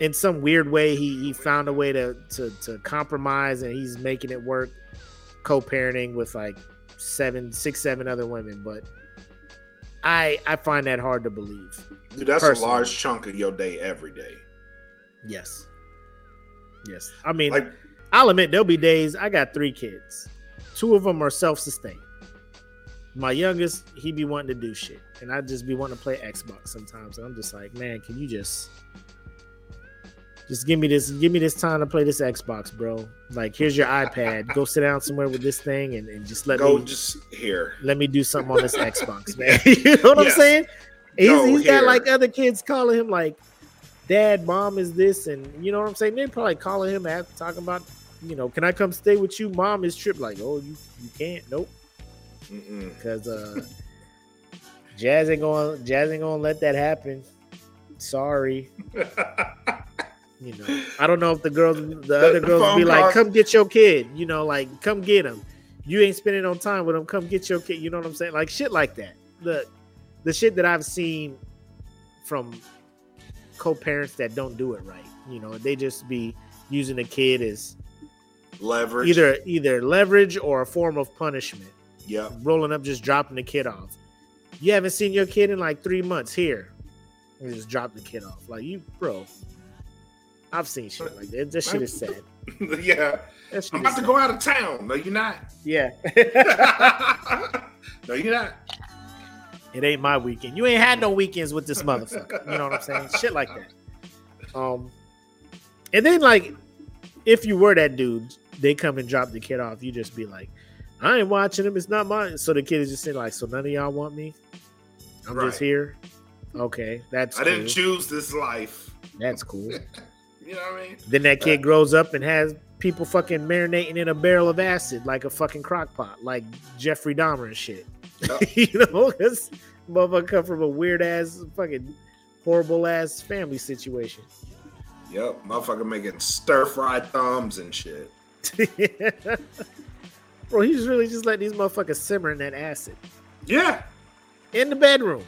in some weird way he, he found a way to, to to compromise and he's making it work, co-parenting with like seven, six, seven other women. But I I find that hard to believe. Dude, that's Personally. a large chunk of your day every day. Yes. Yes. I mean, Like, I'll admit there'll be days I got three kids. Two of them are self-sustained. My youngest, he be wanting to do shit, and I just be wanting to play Xbox sometimes. And I'm just like, man, can you just, just give me this, give me this time to play this Xbox, bro? Like, here's your iPad. Go sit down somewhere with this thing, and, and just let go me just here. let me do something on this Xbox, *laughs* man. *laughs* you know what I'm saying? He's, Go he's got like other kids calling him like, "Dad, mom is this," and you know what I'm saying. They probably calling him at talking about, you know, can I come stay with you? Mom is trip like, oh, you you can't, nope, because uh, Jazz ain't going, Jazz ain't gonna let that happen. Sorry, *laughs* You know, I don't know if the girls, the, The- other girls phone be like, "Come get your kid," you know, like come get him. You ain't spending no time with him. Come get your kid. You know what I'm saying? Like shit like that. The the shit that I've seen from co-parents that don't do it right. You know, they just be using the kid as Leverage. either either leverage or a form of punishment. Yeah, Rolling up, just dropping the kid off. You haven't seen your kid in like three months. Here, you just drop the kid off. Like you, bro. I've seen shit like that. That shit is sad. *laughs* yeah. I'm about to go out of town. No, you're not. Yeah, *laughs* no, you're not. it ain't my weekend. You ain't had no weekends with this motherfucker. You know what I'm saying? Shit like that. Um, and then like, if you were that dude, they come and drop the kid off. You just be like, I ain't watching him. It's not mine. So the kid is just saying like, so none of y'all want me. I'm Right. just here. Okay, that's I didn't choose this life. That's cool. *laughs* You know what I mean? Then that kid grows up and has people fucking marinating in a barrel of acid like a fucking crock pot, like Jeffrey Dahmer and shit. Yep. *laughs* you know, because motherfucker come from a weird ass, fucking horrible ass family situation. Yep. Motherfucker making stir fried thumbs and shit. *laughs* Bro, he's really just letting these motherfuckers simmer in that acid Yeah. in the bedroom.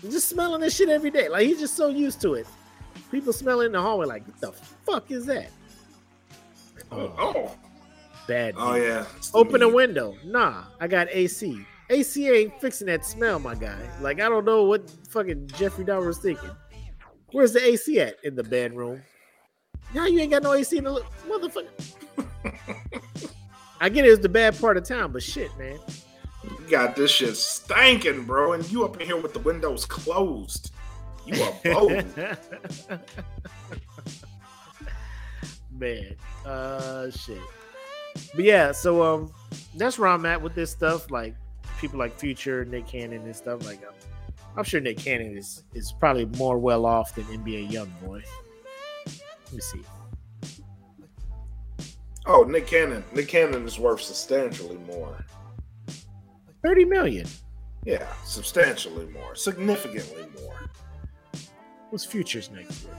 He's just smelling this shit every day. Like he's just so used to it. People smell it in the hallway like, what the fuck is that? Oh. Oh, Bad. oh yeah. It's the Open a window. Nah, I got AC. AC ain't fixing that smell, my guy. Like I don't know what fucking Jeffrey Dahmer was thinking. Where's the AC at in the bedroom? Now you ain't got no AC in the motherfucker. *laughs* I get it was the bad part of town, but shit, man. You got this shit stinking, bro, and you up in here with the windows closed. You are bold. *laughs* man, uh, shit. But yeah, so um, that's where I'm at with this stuff. Like people like Future, Nick Cannon, and stuff. Like I'm, I'm sure Nick Cannon is is probably more well off than NBA Young Boy. Let me see. oh, Nick Cannon. Nick Cannon is worth substantially more. Thirty million. Yeah, substantially more. Significantly more. What's Future's next year?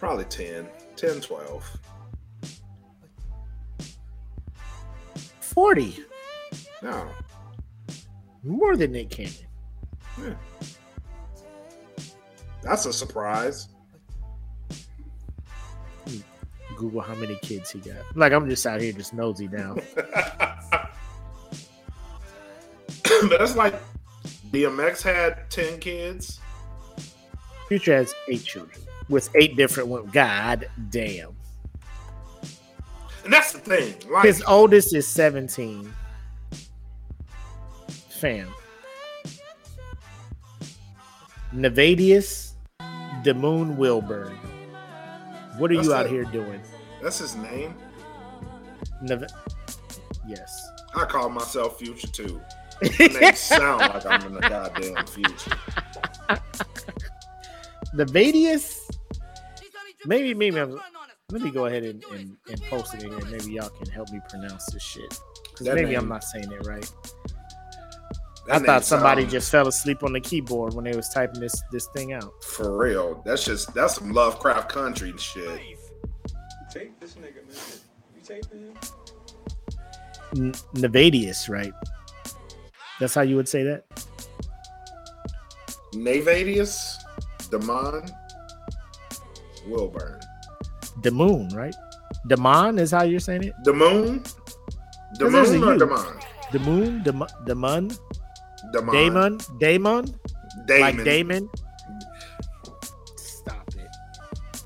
Probably 10, 10, 12. Forty. No. More than Nick Cannon. Yeah. That's a surprise. Google how many kids he got. Like I'm just out here just nosy now. *laughs* but that's like DMX had 10 kids. Future has eight children with eight different women. God damn. And that's the thing. Like, His oldest is 17. Fam. Nevadius Demoon Wilburn. What are That's you out it. here doing? that's his name. Neve- yes. I call myself Future too. *laughs* Name sound like I'm in the goddamn future. *laughs* Nevadius? Maybe, maybe I'm. Let me go ahead and, and, and post it in here. Maybe y'all can help me pronounce this shit. Because That maybe I'm not saying it right. I thought somebody sound- just fell asleep on the keyboard when they was typing this this thing out. for real. That's just that's some Lovecraft country and shit. Take this nigga, man. You taping him? N- Nevadius, right? That's how you would say that. Navadius, Damon, Wilburn. Demoon, right? Demon is how you're saying it. Damoon? there's a Damoon or U. Damon? Demoon, Dem- Demon, Damon. Damon, Damon, Damon. like Damon. Stop it.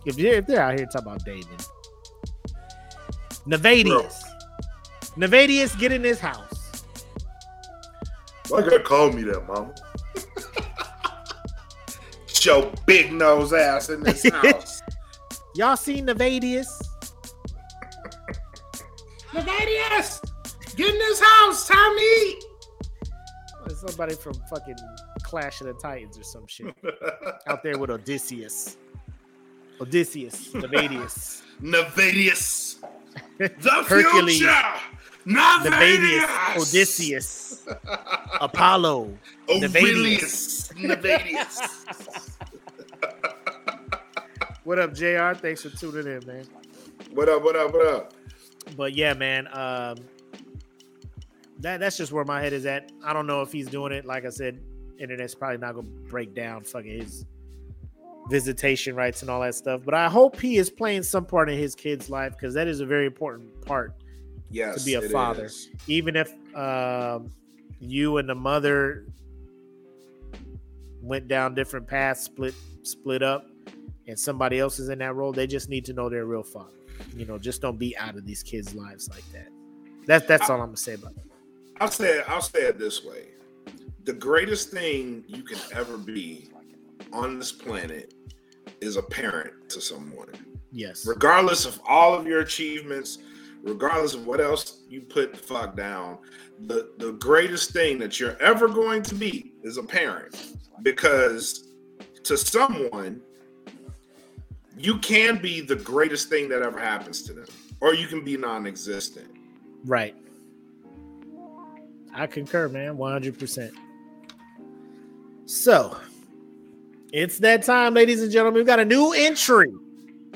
If they're if they're out here talking about Damon, Nevadius, Nevadius, get in this house. Why gotta call me that, mama? Show big nose ass in this *laughs* house. Y'all seen Nevadius? Navadius! Get in this house, time to eat! There's somebody from fucking Clash of the Titans or some shit *laughs* out there with Odysseus. Odysseus, Nevadius. *laughs* Navadius! The Hercules. future! Nevadius, Navadius! Odysseus, Apollo. Aurelius! Navadius! What up, Jr? Thanks for tuning in, man. What up? What up? What up? But yeah, man, um, that that's just where my head is at. I don't know if he's doing it. Like I said, internet's probably not gonna break down fucking his visitation rights and all that stuff. But I hope he is playing some part in his kid's life because that is a very important part. Yes, to be a father. is. Even if um, you and the mother went down different paths, split split up, and somebody else is in that role, they just need to know their real father. You know, just don't be out of these kids' lives like that. That's that's all I'm gonna say about it. I'll say it, I'll say it this way: the greatest thing you can ever be on this planet is a parent to someone. Yes. regardless of all of your achievements, regardless of what else you put the fuck down, the, the greatest thing that you're ever going to be is a parent. Because to someone, you can be the greatest thing that ever happens to them, or you can be non existent. Right. I concur, man, 100%. So, it's that time, ladies and gentlemen. We've got a new entry.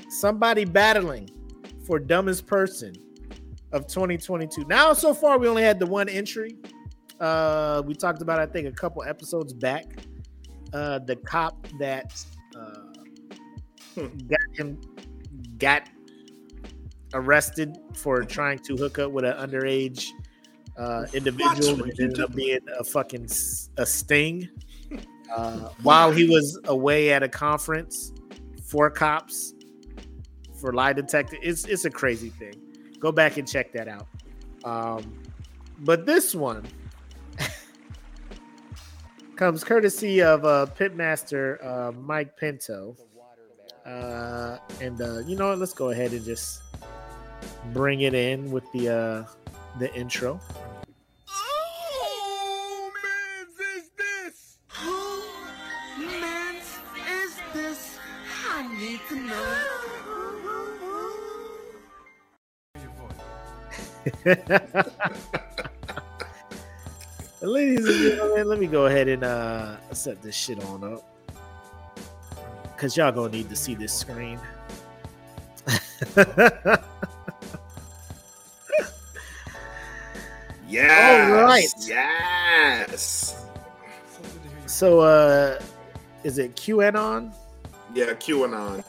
Somebody battling for dumbest person of 2022. Now, so far, we only had the one entry. Uh, we talked about, I think, a couple episodes back. Uh, the cop that got him got arrested for trying to hook up with an underage uh, individual What? ended up being a fucking a sting *laughs* uh, while he was away at a conference for cops for lie detector. It's it's a crazy thing. Go back and check that out. Um, but this one *laughs* comes courtesy of uh, Pitmaster uh, Mike Pinto. Uh, and uh, you know what? Let's go ahead and just bring it in with the uh, the intro. Oh, is this? Who is this? I need to know. *laughs* Ladies and gentlemen, let me go ahead and uh, set this shit on up. Cause y'all gonna need to see this screen. *laughs* Yes. All right. Yes. so uh is it QAnon? Yeah, QAnon.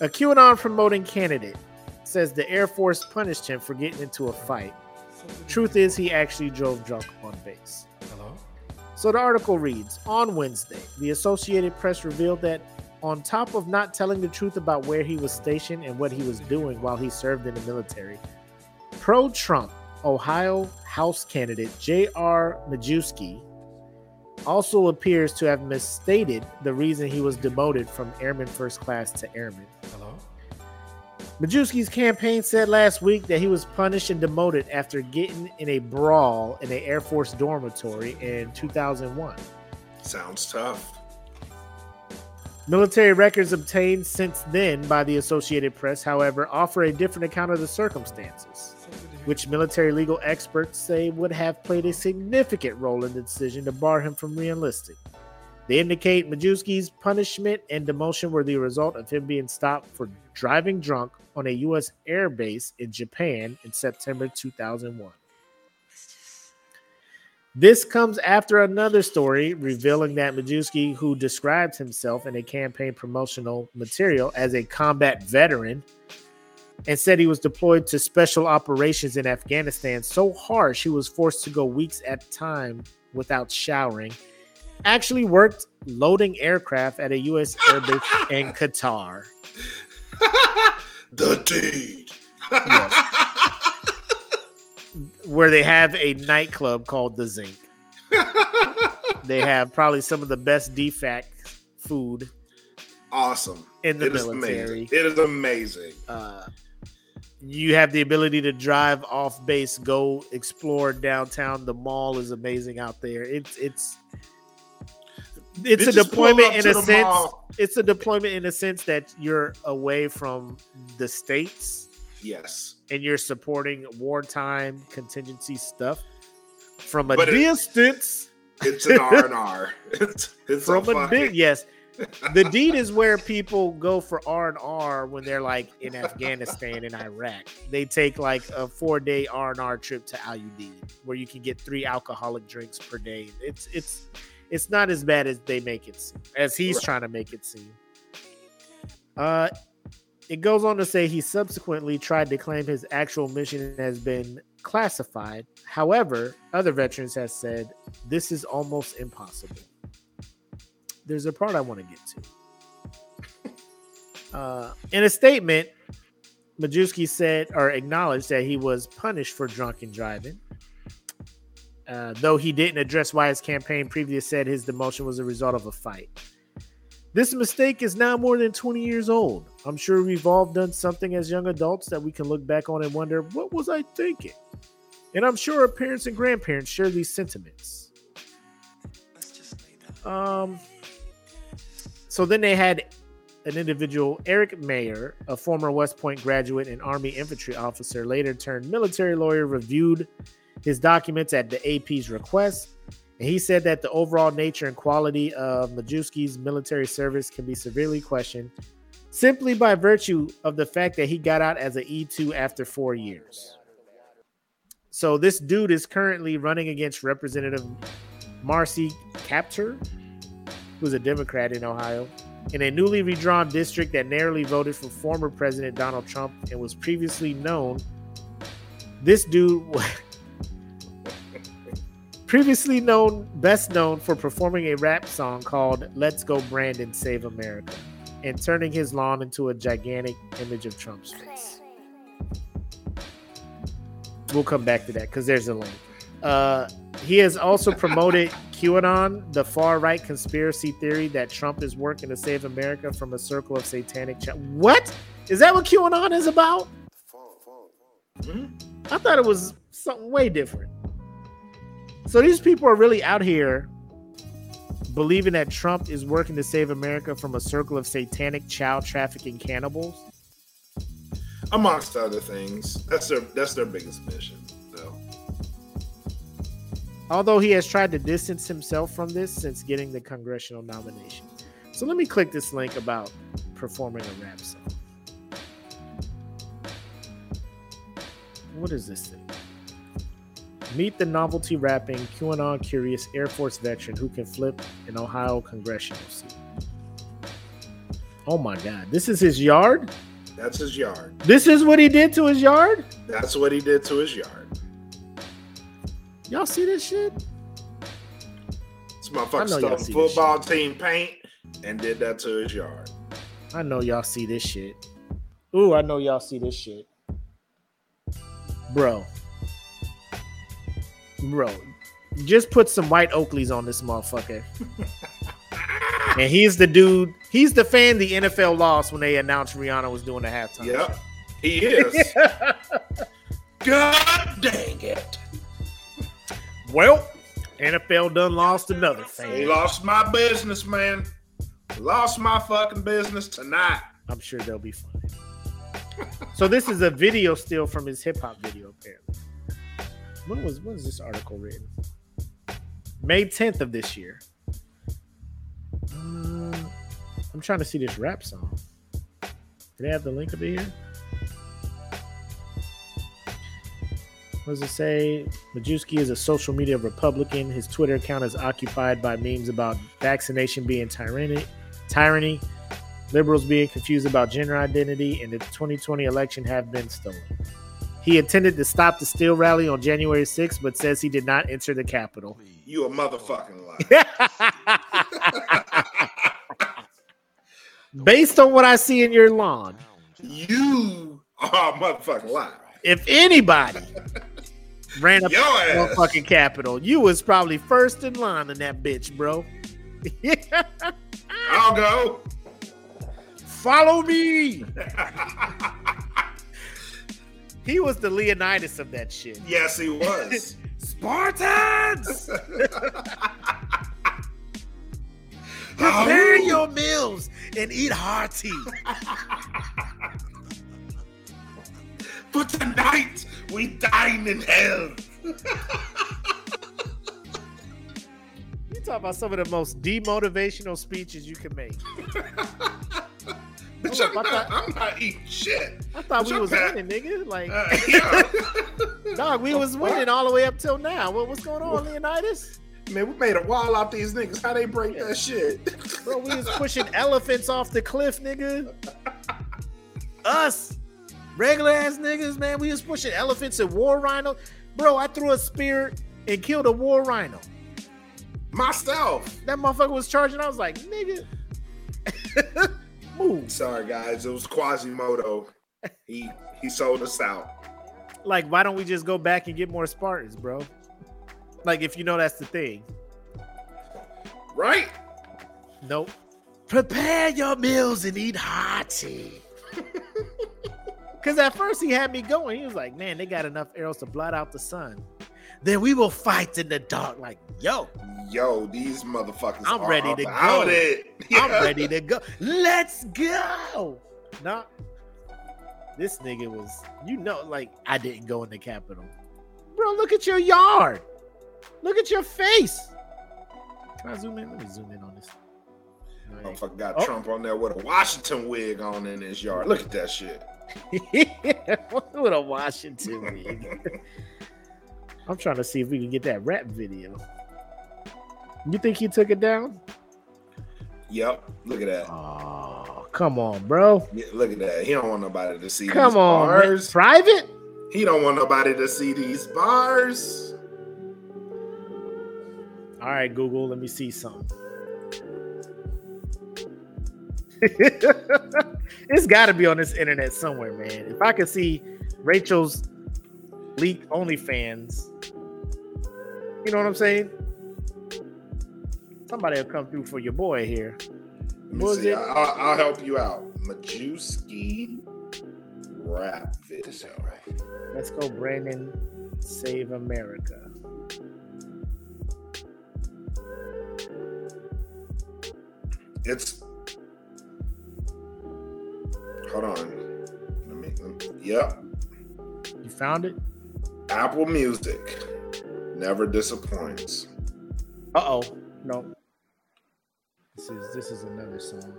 A QAnon promoting candidate says the Air Force punished him for getting into a fight. Truth is, he actually drove drunk on base. Hello? So the article reads On Wednesday, the Associated Press revealed that on top of not telling the truth about where he was stationed and what he was doing while he served in the military, pro Trump Ohio House candidate J.R. Majewski also appears to have misstated the reason he was demoted from airman first class to airman. Hello? Majewski's campaign said last week that he was punished and demoted after getting in a brawl in an Air Force dormitory in 2001. Sounds tough. Military records obtained since then by the Associated Press, however, offer a different account of the circumstances, which military legal experts say would have played a significant role in the decision to bar him from reenlisting. They indicate Majewski's punishment and demotion were the result of him being stopped for driving drunk on a U.S. air base in Japan in September 2001. This comes after another story revealing that Majewski, who described himself in a campaign promotional material as a combat veteran and said he was deployed to special operations in Afghanistan so harsh he was forced to go weeks at a time without showering, actually worked loading aircraft at a U.S. airbase in *laughs* Qatar. the deed. Where they have a nightclub called the Zinc. *laughs* they have probably some of the best DFAC food awesome. in the It is military. amazing. It is amazing. Uh, you have the ability to drive off base, go explore downtown. The mall is amazing out there. It's it's it's a deployment in a sense. mall. It's a deployment in a sense that you're away from the states Yes. and you're supporting wartime contingency stuff from a But it- distance. It's an R and R. *laughs* It's it's from a a yes the *laughs* deed is where people go for R and R when they're like in Afghanistan and Iraq. They take like a four day R and R trip to Al Udeid, where you can get three alcoholic drinks per day. It's it's it's not as bad as they make it seem, as he's Right. trying to make it seem. Uh, it goes on to say he subsequently tried to claim his actual mission has been classified. However, other veterans have said this is almost impossible. There's a part I want to get to. *laughs* Uh, in a statement, Majewski said or acknowledged that he was punished for drunken driving. Uh, though he didn't address why his campaign previously said his demotion was a result of a fight. This mistake is now more than 20 years old. I'm sure we've all done something as young adults that we can look back on and wonder, what was I thinking? And I'm sure our parents and grandparents share these sentiments. Um, so then they had an individual, Eric Mayer, a former West Point graduate and Army infantry officer, later turned military lawyer, reviewed his documents at the AP's request. And he said that the overall nature and quality of Majewski's military service can be severely questioned simply by virtue of the fact that he got out as an E2 after four years. So this dude is currently running against Representative Marcy Kaptur, who's a Democrat in Ohio, in a newly redrawn district that narrowly voted for former President Donald Trump and was previously known. This dude previously known best known for performing a rap song called Let's Go Brandon Save America and turning his lawn into a gigantic image of Trump's face. We'll come back to that because there's a link. Uh, he has also promoted QAnon, the far right conspiracy theory that Trump is working to save America from a circle of satanic. Ch- what is that? What QAnon is about? I thought it was something way different. So these people are really out here believing that Trump is working to save America from a circle of satanic child trafficking cannibals. amongst other things. That's their that's their biggest mission. So Although he has tried to distance himself from this since getting the congressional nomination. So let me click this link about performing a rap song. What is this thing? Meet the novelty rapping QAnon curious Air Force veteran who can flip an Ohio congressional seat. Oh my God. This is his yard? that's his yard. This is what he did to his yard? That's what he did to his yard. Y'all see this shit? This motherfucker stole football team paint and did that to his yard. I know y'all see this shit. Ooh, I know y'all see this shit. Bro. Bro. Just put some white Oakleys on this motherfucker. *laughs* and he's the dude, he's the fan the NFL lost when they announced Rihanna was doing the halftime. Yep, he is. *laughs* God dang it! Well, NFL done lost another He fan. lost my business, man. Lost my fucking business tonight. I'm sure they'll be fine. so this is a video still from his hip hop video, apparently. When was when was this article written? May 10th of this year. Uh, I'm trying to see this rap song. Do they have the link up here? What does it say? Majewski is a social media Republican. His Twitter account is occupied by memes about vaccination being tyranny, tyranny, liberals being confused about gender identity, and the 2020 election have been stolen. He intended to Stop the Steal rally on January 6th, but says he did not enter the Capitol. You a motherfucking liar. *laughs* Based on what I see in your lawn, you are a motherfucking liar. if anybody *laughs* ran up the motherfucking Capitol, you was probably first in line in that bitch, bro. I'll go. *laughs* Follow me. He was the Leonidas of that shit. Yes, he was. *laughs* Spartans! *laughs* Prepare your meals and eat hearty. *laughs* For tonight, we dine in hell. You talk about some of the most demotivational speeches you can make. Bitch, I'm, up, I not, thought- I'm not eating shit. I thought Bitch, we I'm was back. winning, nigga. Like, Uh, yeah. *laughs* dog, we was winning all the way up till now. What, what's going on, Leonidas? Man, we made a wall off these niggas. How they break that shit? Bro, we was pushing elephants off the cliff, nigga. Us, regular ass niggas, man. We was pushing elephants and war rhino. Bro, I threw a spear and killed a war rhino. Myself. That motherfucker was charging. I was like, nigga, *laughs* move. Sorry, guys. It was Quasimodo. He he sold us out. Like, why don't we just go back and get more Spartans, bro? Like, if you know that's the thing. Right? Nope. Prepare your meals and eat hearty. Because *laughs* at first he had me going. He was like, man, they got enough arrows to blot out the sun. Then we will fight in the dark. Like, yo, Yo, these motherfuckers. I'm are ready to go. *laughs* I'm ready to go. Let's go. Nah. This nigga was, you know, like, I didn't go in the Capitol. Bro, look at your yard. Look at your face. Can I zoom in? Let me zoom in on this. Motherfucker got Oh. Trump on there with a Washington wig on in his yard. Look at that shit. *laughs* with a Washington wig. *laughs* I'm trying to see if we can get that rap video. You think he took it down? Yep. Look at that. Oh, come on, bro. Yeah, look at that. He don't want nobody to see Come these on, man. private. He don't want nobody to see these bars. All right, Google, let me see something. *laughs* it's got to be on this internet somewhere, man. If I could see Rachel's leak OnlyFans, you know what I'm saying? Somebody will come through for your boy here. Let me Was see. I'll, I'll help you out. Majewski rap video. Let's go, Brandon. Save America. It's. Hold on. Let me. Let me yep. You found it? Apple Music never disappoints. Uh oh. No. This is this is another song.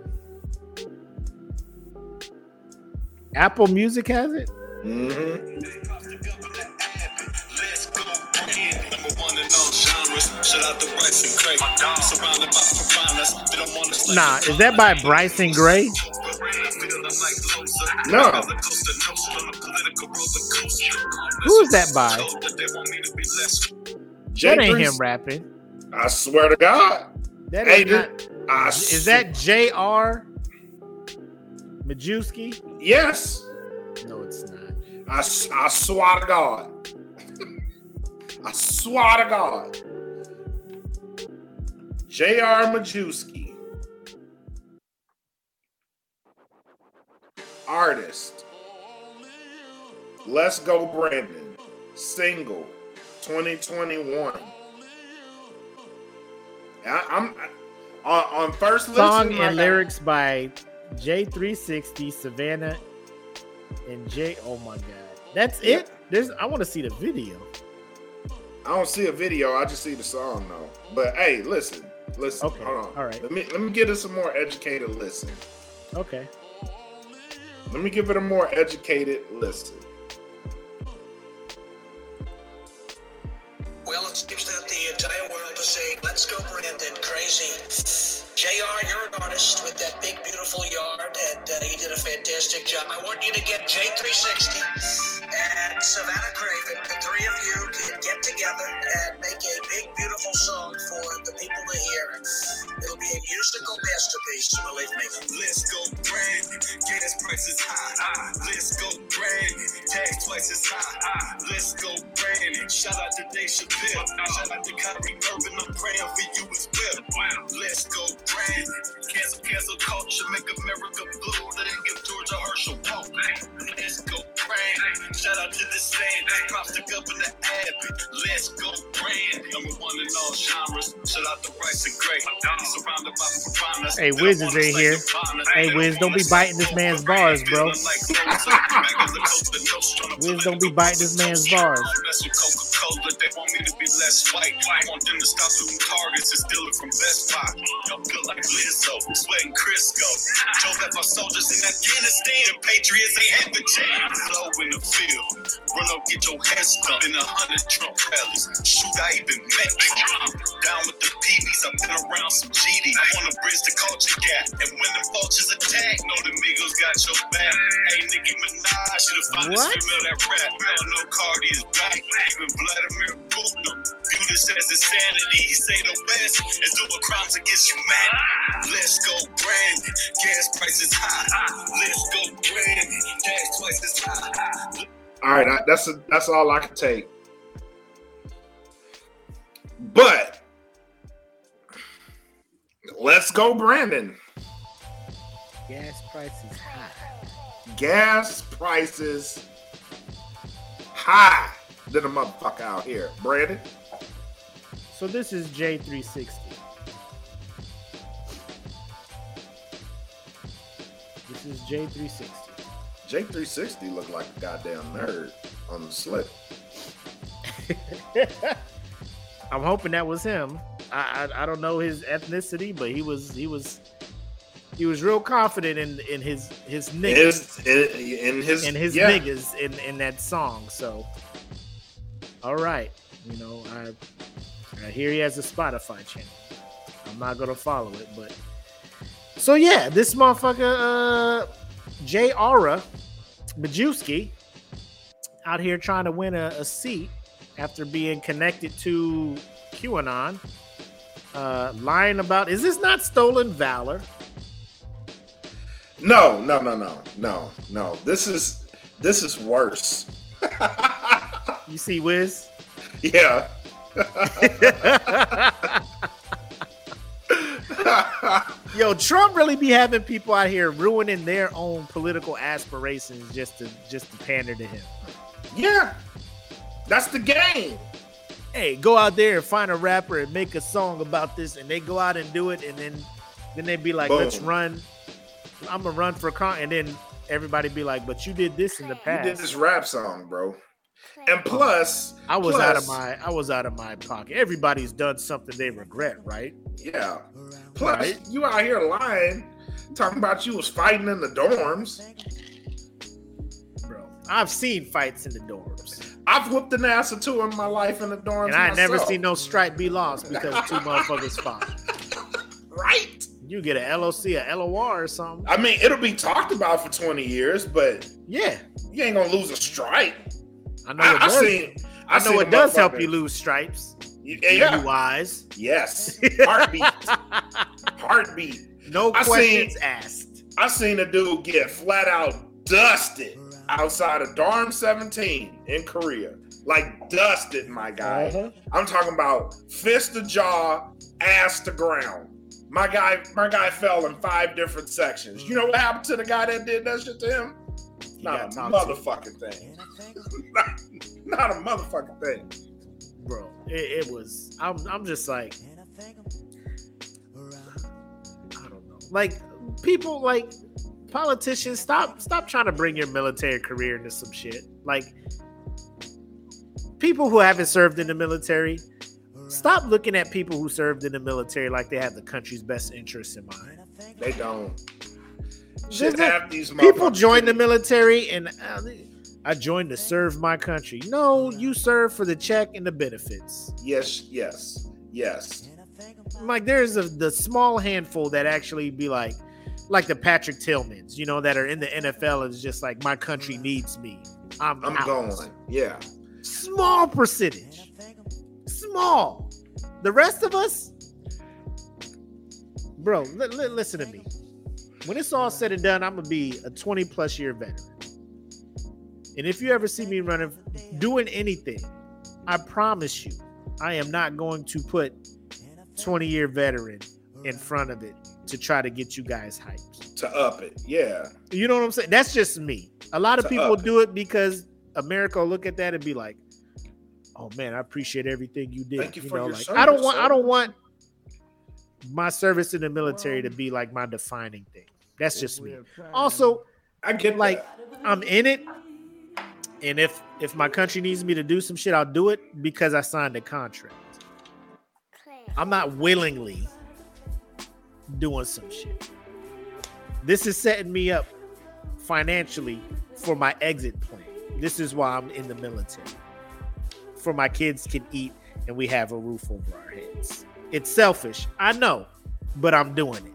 Apple Music has it. Mm-hmm. Nah, is that by Bryson Gray? No. Who is that by? That ain't him rapping. I swear to God. That Hey, is not. I Is that J.R. Majewski? Yes. No, it's not. I, I swear to God. *laughs* I swear to God. J.R. Majewski. Artist. Let's Go Brandon. Single. 2021. I, I'm I, on, on first listen. Song like, and lyrics by J360, Savannah, and J. Oh my God, that's Yeah. it. There's. I want to see the video. I don't see a video. I just see the song though. But hey, listen, listen. Okay, Hold on. all right. Let me let me get it some more educated listen. Okay. Let me give it a more educated listen. Well, it seems that the entire world is saying, let's go, Brandon, crazy. JR, you're an artist with that big, beautiful yard, and uh, you did a fantastic job. I want you to get J360 and Savannah Craven, the three of you can get together and make a big, beautiful song for the people to hear. It'll be a musical masterpiece, believe me. Let's go Brandon. Gas prices high. Let's go Brandon. Tax twice as high. Let's go Brandon. Shout out to Dave Chappelle. Shout out to Kyrie Irving. I'm praying for you as well. Let's go Brandon. Cancel, cancel culture. Make America blue. Let it give Georgia Herschel Pope. Let's go Brandon. Shout out to the sand. Props to Governor Abbott. Let's go Brandon. Number one in all genres. Shout out the Bryson Gray. Surrounded by piranhas. Hey, Wiz is in here. Hey, Wiz, don't be biting this man's bars, bro. feeling like Rosa. Back of the coast, the nose tryna Wiz, don't be biting this man's bars. Mess with Coca-Cola, they want me to be less white. I want them to stop shooting targets and stealing from Best Buy. Feel like Lizzo, sweating Crisco. Joe left our soldiers in Afghanistan. Patriots ain't have a chance. Flow in the field. Run up, get your head stuck in a hundred Trump rallies. Shoot, I even met Trump. Down with the PBs, I've been around some GD. On the bridge to culture gap. And when the vultures attack, know the Migos got your back. Hey, Nicki Minaj, found What? this female that rap. Hell no, Cardi is back. Even Vladimir Putin view this as insanity. He say the West is doing crimes against humanity. Let's go, Brandon. Gas prices high. Let's go, Brandon. Gas twice as high. All right, I, that's a, that's all I can take. But let's go, Brandon. Gas prices high. Gas prices high than a motherfucker out here, Brandon. So this is J360. Is J360. J360 looked like a goddamn nerd on the slip. *laughs* I'm hoping that was him. I, I I don't know his ethnicity, but he was he was he was real confident in in his his niggas His, in, in his in his yeah. niggas in in that song. So, all right, you know I I hear he has a Spotify channel. I'm not gonna follow it, but so yeah, this motherfucker uh J.R. Majewski out here trying to win a, a seat after being connected to QAnon. Uh, lying about is this not stolen valor? No, no, no, no, no, no. This is this is worse. *laughs* You see, Wiz. yeah. *laughs* *laughs* Yo, Trump really be having people out here ruining their own political aspirations just to just to pander to him. yeah. That's the game. Hey, go out there and find a rapper and make a song about this, and they go out and do it, and then then they be like, "Let's run." I'm gonna run for con, and then everybody be like, "But you did this in the past." You did this rap song, bro. And plus, I was out of my I was out of my pocket. Everybody's done something they regret, right? Yeah. Plus, Right. you out here lying, talking about you was fighting in the dorms. Bro, I've seen fights in the dorms, I've whooped an ass or two in my life in the dorms. and I ain't never myself. seen no stripe be lost because two *laughs* motherfuckers fought. Right. You get a LOC, a LOR, or something. I mean, it'll be talked about for 20 years, but Yeah, you ain't gonna lose a stripe. I know I, it I does. seen. I seen know it does help you lose stripes. Yeah. wise. Yes. *laughs* Heartbeat. Heartbeat. No I questions seen- asked. I seen a dude get flat out dusted outside of Dorm 17 in Korea. Like dusted, my guy. Uh-huh. I'm talking about fist to jaw, ass to ground. My guy, my guy fell in five different sections. You know what happened to the guy that did that shit to him? You Not a talk to him. motherfucking thing. *laughs* not, not a motherfucking thing. bro. It, it was. I'm. I'm just like. I don't know. Like people, like politicians, stop. Stop trying to bring your military career into some shit. Like people who haven't served in the military. Stop looking at people who served in the military like they have the country's best interests in mind. They don't. There's half these People join the military and uh, I joined to serve my country. No, you serve for the check and the benefits. Yes, yes, yes. like there's a the small handful that actually be like like the Patrick Tillmans, you know, that are in the NFL and it's just like my country needs me. I'm, I'm out. going. Yeah. Small percentage. Small. The rest of us, bro, li- li- listen to me. When it's all said and done, I'm gonna be a 20 plus year veteran. And if you ever see me running, doing anything, I promise you, I am not going to put 20 year veteran in front of it to try to get you guys hyped. To up it. Yeah. You know what I'm saying? That's just me. A lot of To people do it because America will look at that and be like, "Oh man, I appreciate everything you did." Thank you for know, your like I don't service, want, I don't want, my service in the military to be like my defining thing. That's just me. Also, I get like. I'm in it, and if if my country needs me to do some shit, I'll do it because I signed a contract. I'm not willingly doing some shit. This is setting me up financially for my exit plan. This is why I'm in the military. For my kids can eat and we have a roof over our heads. It's selfish, I know, but I'm doing it.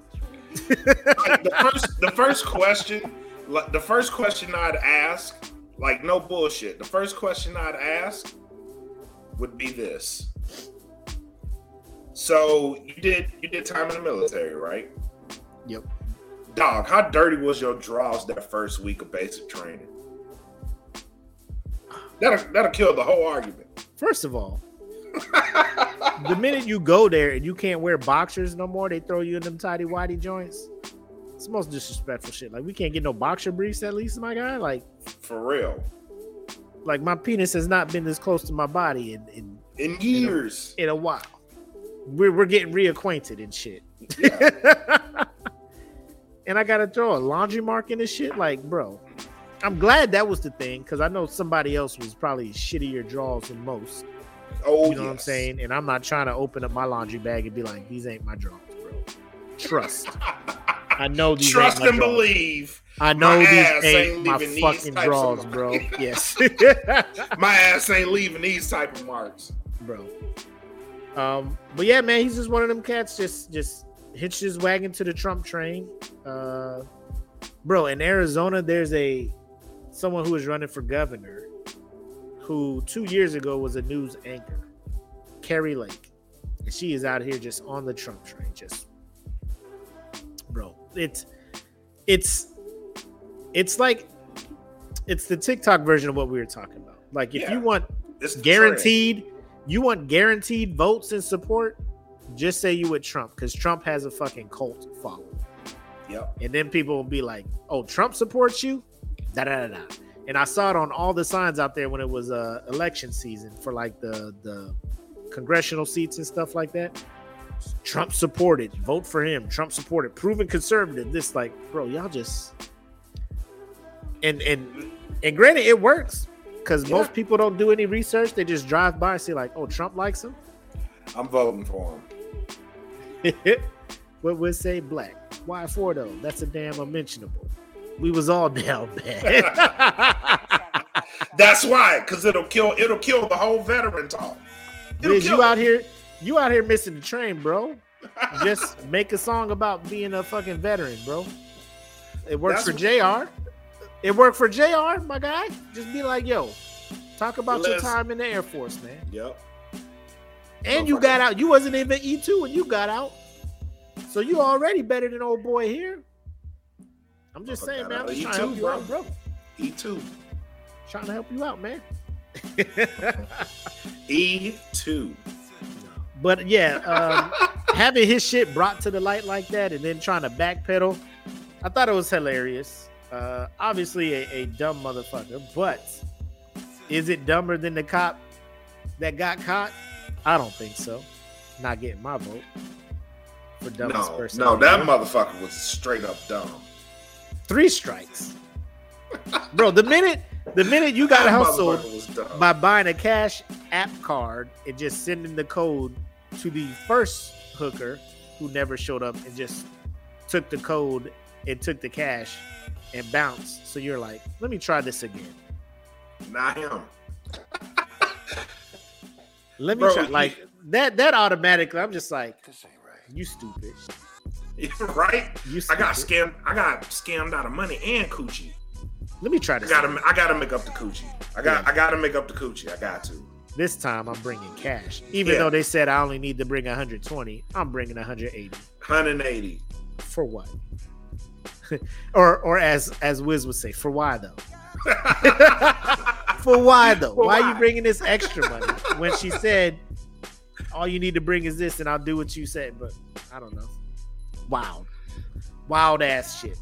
Like, the first the first question like, the first question I'd ask, like no bullshit. The first question I'd ask would be this. So you did you did time in the military, right? Yep. Dog, how dirty was your draws that first week of basic training? That'll that'll kill the whole argument. First of all, *laughs* the minute you go there and you can't wear boxers no more, they throw you in them tidy whitey joints. It's the most disrespectful shit. Like we can't get no boxer briefs at least, my guy. Like, For real. like my penis has not been this close to my body in in, In years. in a while. We're we're getting reacquainted and shit. Yeah. *laughs* and I gotta throw a laundry mark in this shit. Like, bro, I'm glad that was the thing because I know somebody else was probably shittier draws than most. Oh, You know what I'm saying? And I'm not trying to open up my laundry bag and be like, these ain't my drawers, bro. Trust. *laughs* I know these Trust and drawers. believe. I know my these ain't, ain't my fucking drawers, bro. *laughs* Yes. *laughs* My ass ain't leaving these type of marks. bro. Um, but yeah, man, he's just one of them cats. Just, just hitched his wagon to the Trump train. Uh, bro, in Arizona, there's a someone who is running for governor, who two years ago was a news anchor, Kari Lake, and she is out here just on the Trump train. Just, bro, it's, it's, it's like, it's the TikTok version of what we were talking about. Like, if Yeah. you want guaranteed you want guaranteed votes and support just say you with trump because trump has a fucking cult following. Yep. and then people will be like oh trump supports you da da da da and i saw it on all the signs out there when it was uh election season for like the the congressional seats and stuff like that. Trump supported. Vote for him. Trump supported. Proven conservative. This like bro y'all just and and and granted it works because Yeah. most people don't do any research. They just drive by and see like oh trump likes him. I'm voting for him. *laughs* what would say black? Why for though? That's a damn unmentionable we was all *laughs* down bad That's why, because it'll kill it'll kill the whole veteran talk. Liz, you out here you out here missing the train bro. Just *laughs* make a song about being a fucking veteran bro. It works That's for jr it worked for jr my guy. Just be like yo talk about your time in the air force man. Yep. and you got out. You wasn't even e2 when you got out. So you already better than old boy here i'm just saying man i'm just of trying to help you bro. out bro E two. trying to help you out man *laughs* E two. But yeah, um, *laughs* having his shit brought to the light like that and then trying to backpedal, I thought it was hilarious. Uh, obviously, a, a dumb motherfucker, but is it dumber than the cop that got caught? I don't think so. Not getting my vote for dumbest No, person. no, that motherfucker was straight up dumb. Three strikes, bro. The minute the minute you got That hustled motherfucker was dumb. by buying a cash app card and just sending the code to the first hooker who never showed up and just took the code and took the cash and bounced. So you're like, let me try this again. Not him. Let me Bro, try like that that automatically I'm just like this ain't right. you stupid. *laughs* right? I got scammed. I got scammed out of money and coochie. Let me try I this. gotta. I gotta make up the coochie. I got. Yeah. I gotta make up the coochie. I got to. This time I'm bringing cash. Even Yeah. though they said I only need to bring 120, I'm bringing 180. 180. For what? *laughs* or or as as Wiz would say, for why though? *laughs* For why though? For why, are you bringing this extra money when she said all you need to bring is this and I'll do what you said? But I don't know. Wild, wild ass shit.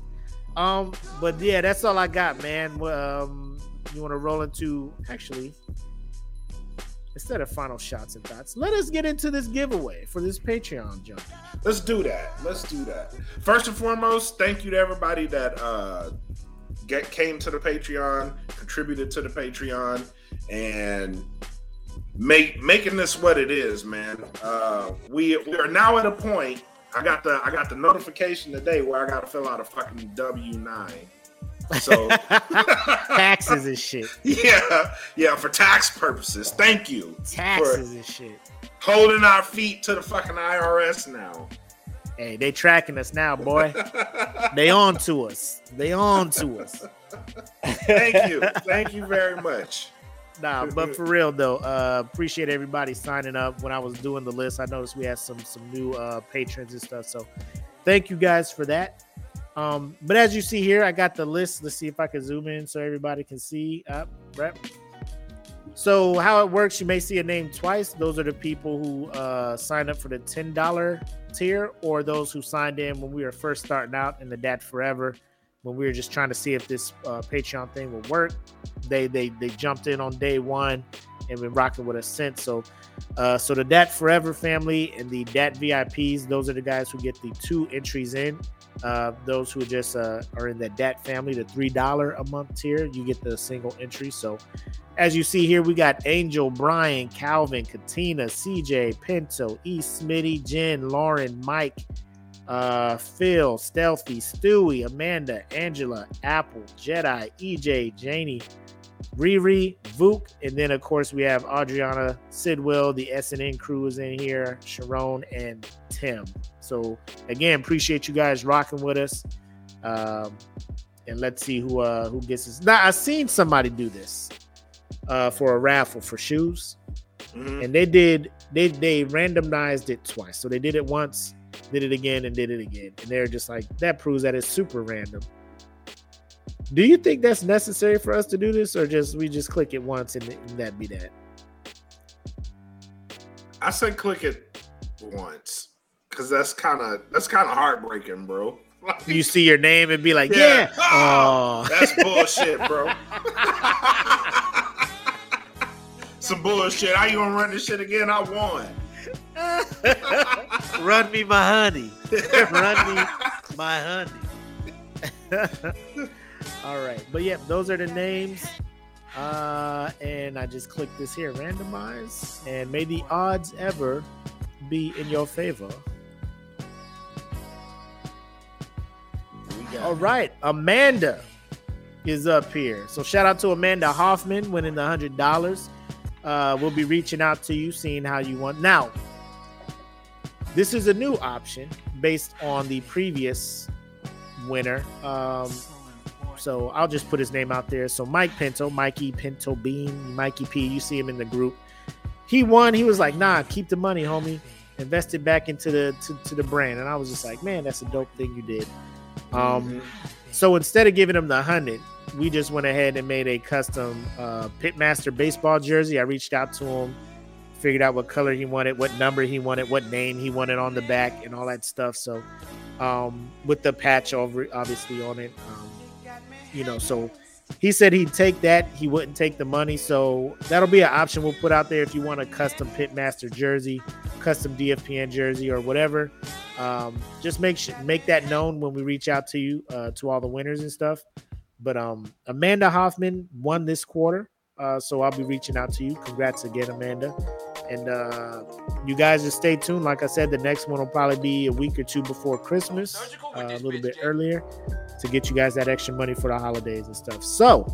Um, but yeah, that's all I got, man. Um, you want to roll into actually? instead of final shots and thoughts, let us get into this giveaway for this Patreon jump. Let's do that. Let's do that. First and foremost, thank you to everybody that uh get came to the Patreon, contributed to the Patreon, and make making this what it is, man. Uh we we are now at a point. I got the I got the notification today where I gotta fill out a fucking W nine. So *laughs* Taxes and shit. yeah, yeah, for tax purposes. Thank you. Taxes and shit. Holding our feet to the fucking IRS now. Hey, they tracking us now, boy. *laughs* they on to us. They on to us. Thank you. Thank you very much. Nah, but for real though, uh, appreciate everybody signing up. When I was doing the list, I noticed we had some some new uh, patrons and stuff. So, thank you guys for that. Um, but as you see here, I got the list. Let's see if I can zoom in so everybody can see. Up, rep. So how it works, you may see a name twice. Those are the people who uh, signed up for the ten dollar tier, or those who signed in when we were first starting out in the Dat Forever, when we were just trying to see if this uh, Patreon thing would work. They they they jumped in on day one and been rocking with us since. So, uh, so the Dat Forever family and the Dat VIPs, those are the guys who get the two entries in. Uh, those who just uh, are in the Dat family, the three dollar a month tier, you get the single entry. So, as you see here, we got Angel, Brian, Calvin, Katina, CJ, Pinto, E. Smitty, Jen, Lauren, Mike, uh, Phil, Stealthy, Stewie, Amanda, Angela, Apple, Jedi, EJ, Janie, Riri, Vuk, and then of course we have Adriana, Sidwell, the SNN crew is in here, Sharon, and Tim. So again, appreciate you guys rocking with us. Um, and let's see who uh who gets this. Now I've seen somebody do this uh for a raffle for shoes. Mhm. And they did they they randomized it twice. So they did it once, did it again, and did it again. And they're just like that proves that it's super random. Do you think that's necessary for us to do this, or just we just click it once and, and that be that? I said click it once because that's kind of that's kind of heartbreaking, bro. Like, *laughs* You see your name and be like, yeah, Oh, oh, that's bullshit, *laughs* bro. *laughs* Some bullshit. How you gonna run this shit again? I won. Run me my honey, *laughs* run me my honey. *laughs* All right, but yeah, those are the names. Uh, and I just click this here, randomize, and may the odds ever be in your favor. All right, Amanda is up here. So shout out to Amanda Hoffman winning the hundred dollars. Uh, we'll be reaching out to you, seeing how you want. Now, this is a new option based on the previous winner. Um, so I'll just put his name out there. So Mike Pinto, Mikey Pinto Bean, Mikey P. You see him in the group. He won. He was like, "Nah, keep the money, homie. Invest it back into the to, to the brand." And I was just like, "Man, that's a dope thing you did." Um, so instead of giving him the hundred, we just went ahead and made a custom uh, Pitmaster baseball jersey. I reached out to him, figured out what color he wanted, what number he wanted, what name he wanted on the back, and all that stuff. So, um, with the patch over, obviously on it, um, you know, so he said he'd take that. He wouldn't take the money. So that'll be an option we'll put out there if you want a custom Pitmaster jersey, custom DFPN jersey, or whatever. Um, just make sure, make that known when we reach out to you, uh, to all the winners and stuff. But um, Amanda Hoffman won this quarter, uh, so I'll be reaching out to you. Congrats again, Amanda. And uh, you guys just stay tuned. Like I said, the next one will probably be a week or two before Christmas, uh, a little bit earlier, to get you guys that extra money for the holidays and stuff. So,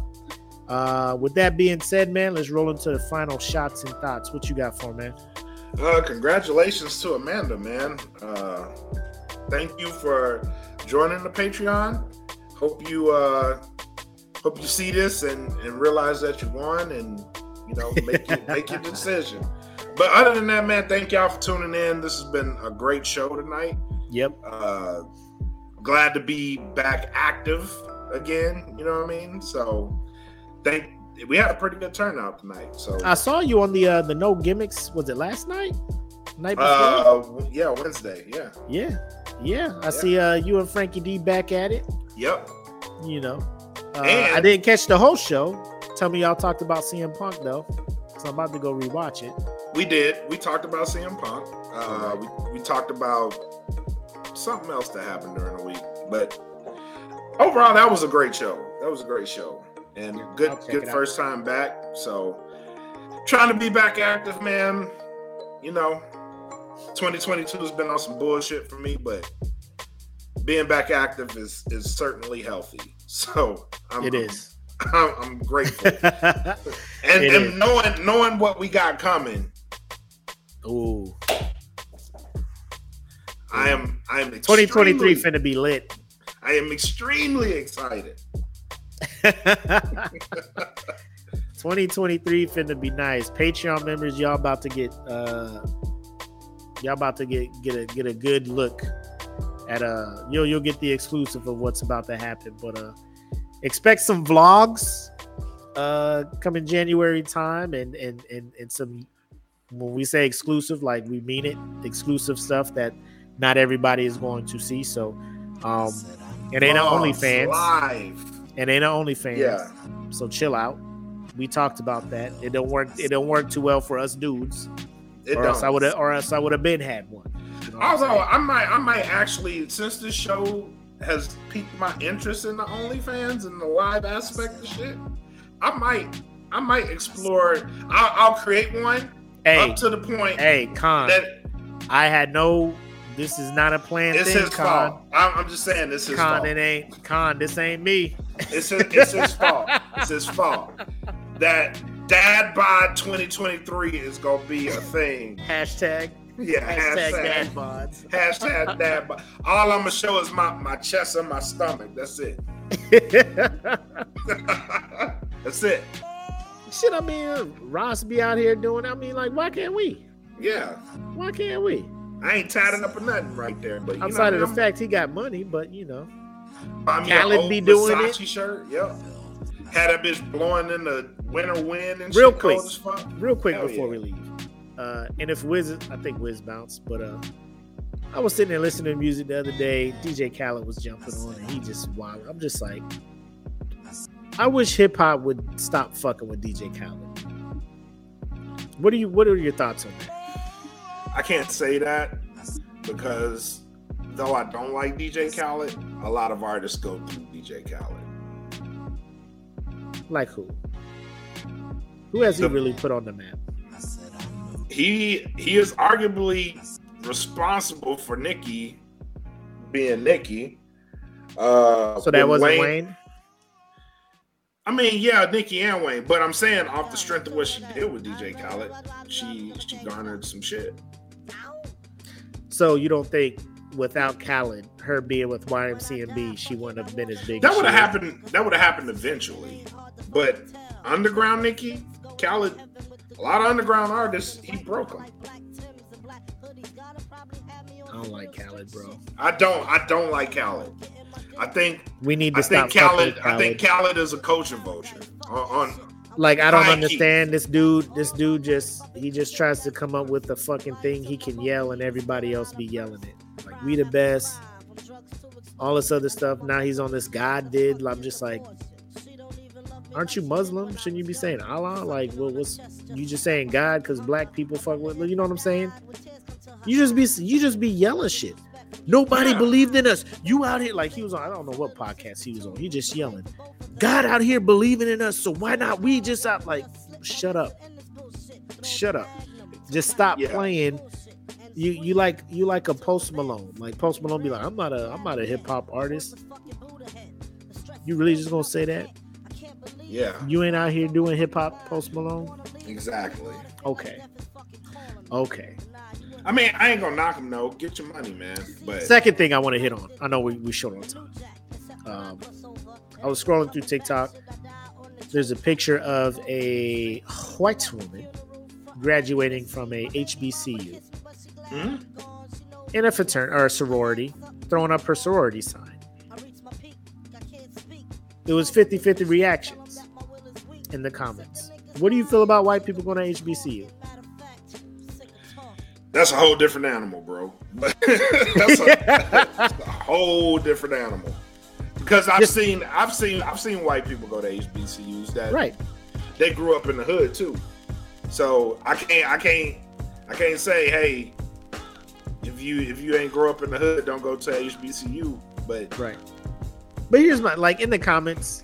uh, with that being said, man, let's roll into the final shots and thoughts. What you got for man? Uh, congratulations to Amanda, man. Uh, thank you for joining the Patreon. Hope you uh, hope you see this and, and realize that you won and you know make your, *laughs* make your decision. But other than that, man, thank y'all for tuning in. This has been a great show tonight. Yep. Uh, glad to be back active again. You know what I mean? So thank. We had a pretty good turnout tonight. So I saw you on the uh, the no gimmicks. Was it last night? Night before? uh, yeah, Wednesday. Yeah. yeah, yeah. I Yeah. see uh, you and Frankie D back at it. Yep. You know, uh, I didn't catch the whole show. Tell me y'all talked about CM Punk though. So I'm about to go rewatch it. We did. We talked about CM Punk. Uh, we, we talked about something else that happened during the week. But overall, that was a great show. That was a great show. And good good first time back. So trying to be back active, man. You know, 2022 has been on some bullshit for me, but being back active is is certainly healthy. *laughs* So I'm, It is. *laughs* I'm, I'm grateful. *laughs* And, and knowing knowing what we got coming, Ooh, I am I am 2023 finna be lit. I am extremely excited. 2023 finna be nice. Patreon members, y'all about to get uh y'all about to get get a get a good look at uh you'll you'll get the exclusive of what's about to happen. But uh expect some vlogs uh coming January time and and and, and some when we say exclusive, like we mean it, exclusive stuff that not everybody is going to see. So um it ain't Vlogs, only fans. live. It ain't only fans. Yeah. So chill out. We talked about that. It don't work. It don't work too well for us dudes. It or else I would have. Or else I would have been had one. You know I'm Although? I might I might actually since this show has piqued my interest in the OnlyFans and the live aspect of shit, I might I might explore. I'll, I'll create one hey, up to the point hey, Con. that I had no. This is not a planned it's thing, his Con. fault. I'm, I'm just saying this is Con, fault. it ain't Con. This ain't me. It's his, it's his *laughs* fault. It's his fault. That Dad Bod 2023 is gonna be a thing. Hashtag. Yeah, *laughs* Hashtag hashtag dad bods. *laughs* hashtag Dad Bod. All I'm gonna show is my my chest and my stomach. That's it. *laughs* That's it. Shit, I mean, Ross be out here doing. I mean, like, why can't we? Yeah, Why can't we? I ain't tatting up or nothing right there. But Outside know, of the fact he got money, but you know, I'm Khaled be doing it. Versace shirt. Yep. Had a bitch blowing in the winter wind and Real quick. cold as fuck. real quick Hell before yeah. we leave. Uh, and if Wiz, I think Wiz bounced, but uh, I was sitting there listening to music the other day. DJ Khaled was jumping on, and he just wild. I'm just like, I wish hip hop would stop fucking with DJ Khaled. What do you? What are your thoughts on that? I can't say that because though I don't like DJ Khaled, a lot of artists go through DJ Khaled. Like who? Who has he really put on the map? He he is arguably responsible for Nicki being Nicki. Uh, So that wasn't Wayne. I mean, yeah, Nicki and Wayne, but I'm saying off the strength of what she did with DJ Khaled, she she garnered some shit. So you don't think without Khaled, her being with YMCMB, she wouldn't have been as big? That would have happened. That would have happened eventually. But underground Nicki, Khaled, a lot of underground artists, he broke them. I don't like Khaled, bro. I don't. I don't like Khaled. I think. We need to I stop think fucking Khaled. I think Khaled is a culture vulture. On, on like I don't high key. understand this dude. This dude just he just tries to come up with a fucking thing he can yell and everybody else be yelling it. Like we the best. All this other stuff. Now he's on this God did. I'm just like, aren't you Muslim? Shouldn't you be saying Allah? Like, what what's you just saying God because black people fuck with? You know what I'm saying? You just be you just be yelling shit. Nobody Yeah. believed in us. You out here like he was on. I don't know what podcast he was on. He just yelling. God out here believing in us. So why not we just out like shut up. Shut up. Just stop Yeah. playing. You you like you like a post Malone. Like post Malone be like, I'm not a I'm not a hip hop artist. You really just gonna say that? Yeah, You ain't out here doing hip hop post Malone? exactly. Okay. Okay. I mean, I ain't gonna knock him. No, get your money, man. But Second thing I want to hit on. I know we we short on time. Um, I was scrolling through TikTok. There's a picture of a white woman graduating from a HBCU Hmm? in a fraternity or a sorority, throwing up her sorority sign. It was 50 50 reactions in the comments. What do you feel about white people going to HBCU? that's a whole different animal, bro. *laughs* that's, a, that's a whole different animal. Because I've Just- seen, I've seen, I've seen white people go to HBCUs that right. they grew up in the hood too. So I can't I can't I can't say hey if you if you ain't grow up in the hood don't go to HBCU. But Right. But here's my like in the comments,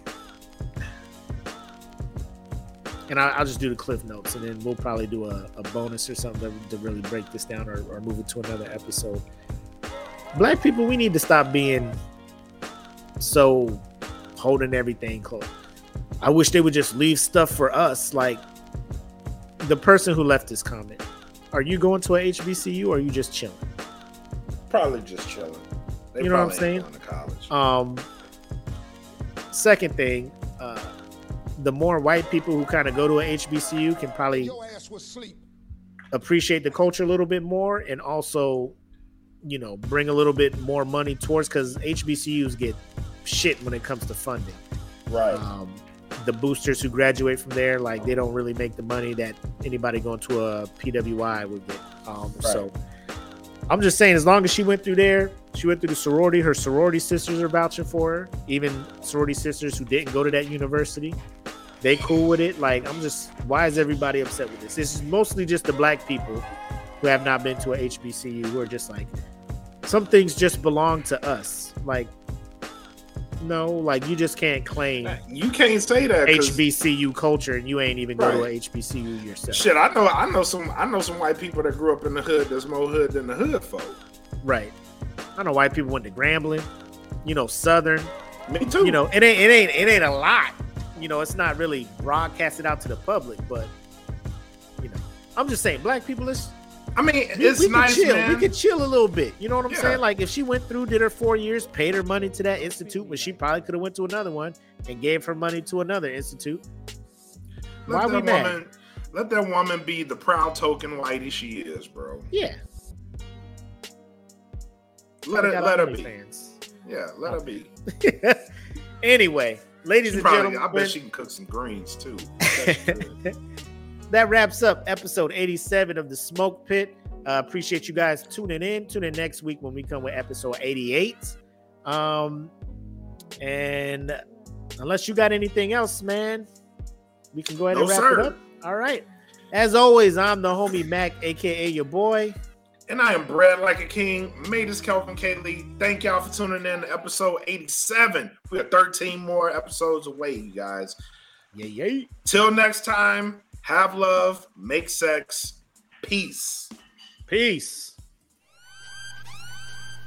and I, I'll just do the cliff notes, and then we'll probably do a, a bonus or something to, to really break this down or, or move it to another episode. Black people, we need to stop being so holding everything close. I wish they would just leave stuff for us. Like the person who left this comment, are you going to a HBCU or are you just chilling? probably just chilling. They You know what I'm saying? going to college. Um, second thing, uh, the more white people who kind of go to a HBCU can probably appreciate the culture a little bit more, and also, you know, bring a little bit more money towards because HBCUs get shit when it comes to funding. right. Um, the boosters who graduate from there, like they don't really make the money that anybody going to a PWI would get. Um, So I'm just saying, as long as she went through there, she went through the sorority. Her sorority sisters are vouching for her. Even sorority sisters who didn't go to that university, they cool with it. Like I'm just, why is everybody upset with this? This is mostly just the black people who have not been to a HBCU who are just like, some things just belong to us. Like, no, like you just can't claim you can't say that HBCU culture and you ain't even go to a HBCU yourself. Shit, I know I know some I know some white people that grew up in the hood that's more hood than the hood folk. Right. I know white people went to Grambling, you know, Southern. Me too. You know, it ain't it ain't it ain't a lot. You know, it's not really broadcasted out to the public, but you know, I'm just saying, black people, let's I mean, we, it's we nice, can chill. man. We can chill a little bit. You know what I'm Yeah. saying? Like if she went through, did her four years, paid her money to that institute, but she probably could have went to another one and gave her money to another institute. let why that we mad? woman, let that woman be the proud token whitey she is, bro. Yeah. Let her let her be. fans. Yeah, let her be. *laughs* anyway, ladies She and probably, gentlemen, I bet she can cook some greens too. *laughs* That wraps up episode 87 of the Smoke Pit. Uh, appreciate you guys tuning in. Tune in next week when we come with episode 88. Um, and unless you got anything else, man, we can go ahead and wrap sir. it up. All right. As always, I'm the homie Mac, aka your boy. And I am bred like a king. Made this Kelvin Kaylee. Thank y'all for tuning in to episode 87. We are 13 more episodes away, you guys. Yeah, yeah. Till next time, have love, make sex, peace. Peace.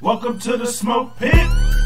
Welcome to the smoke pit.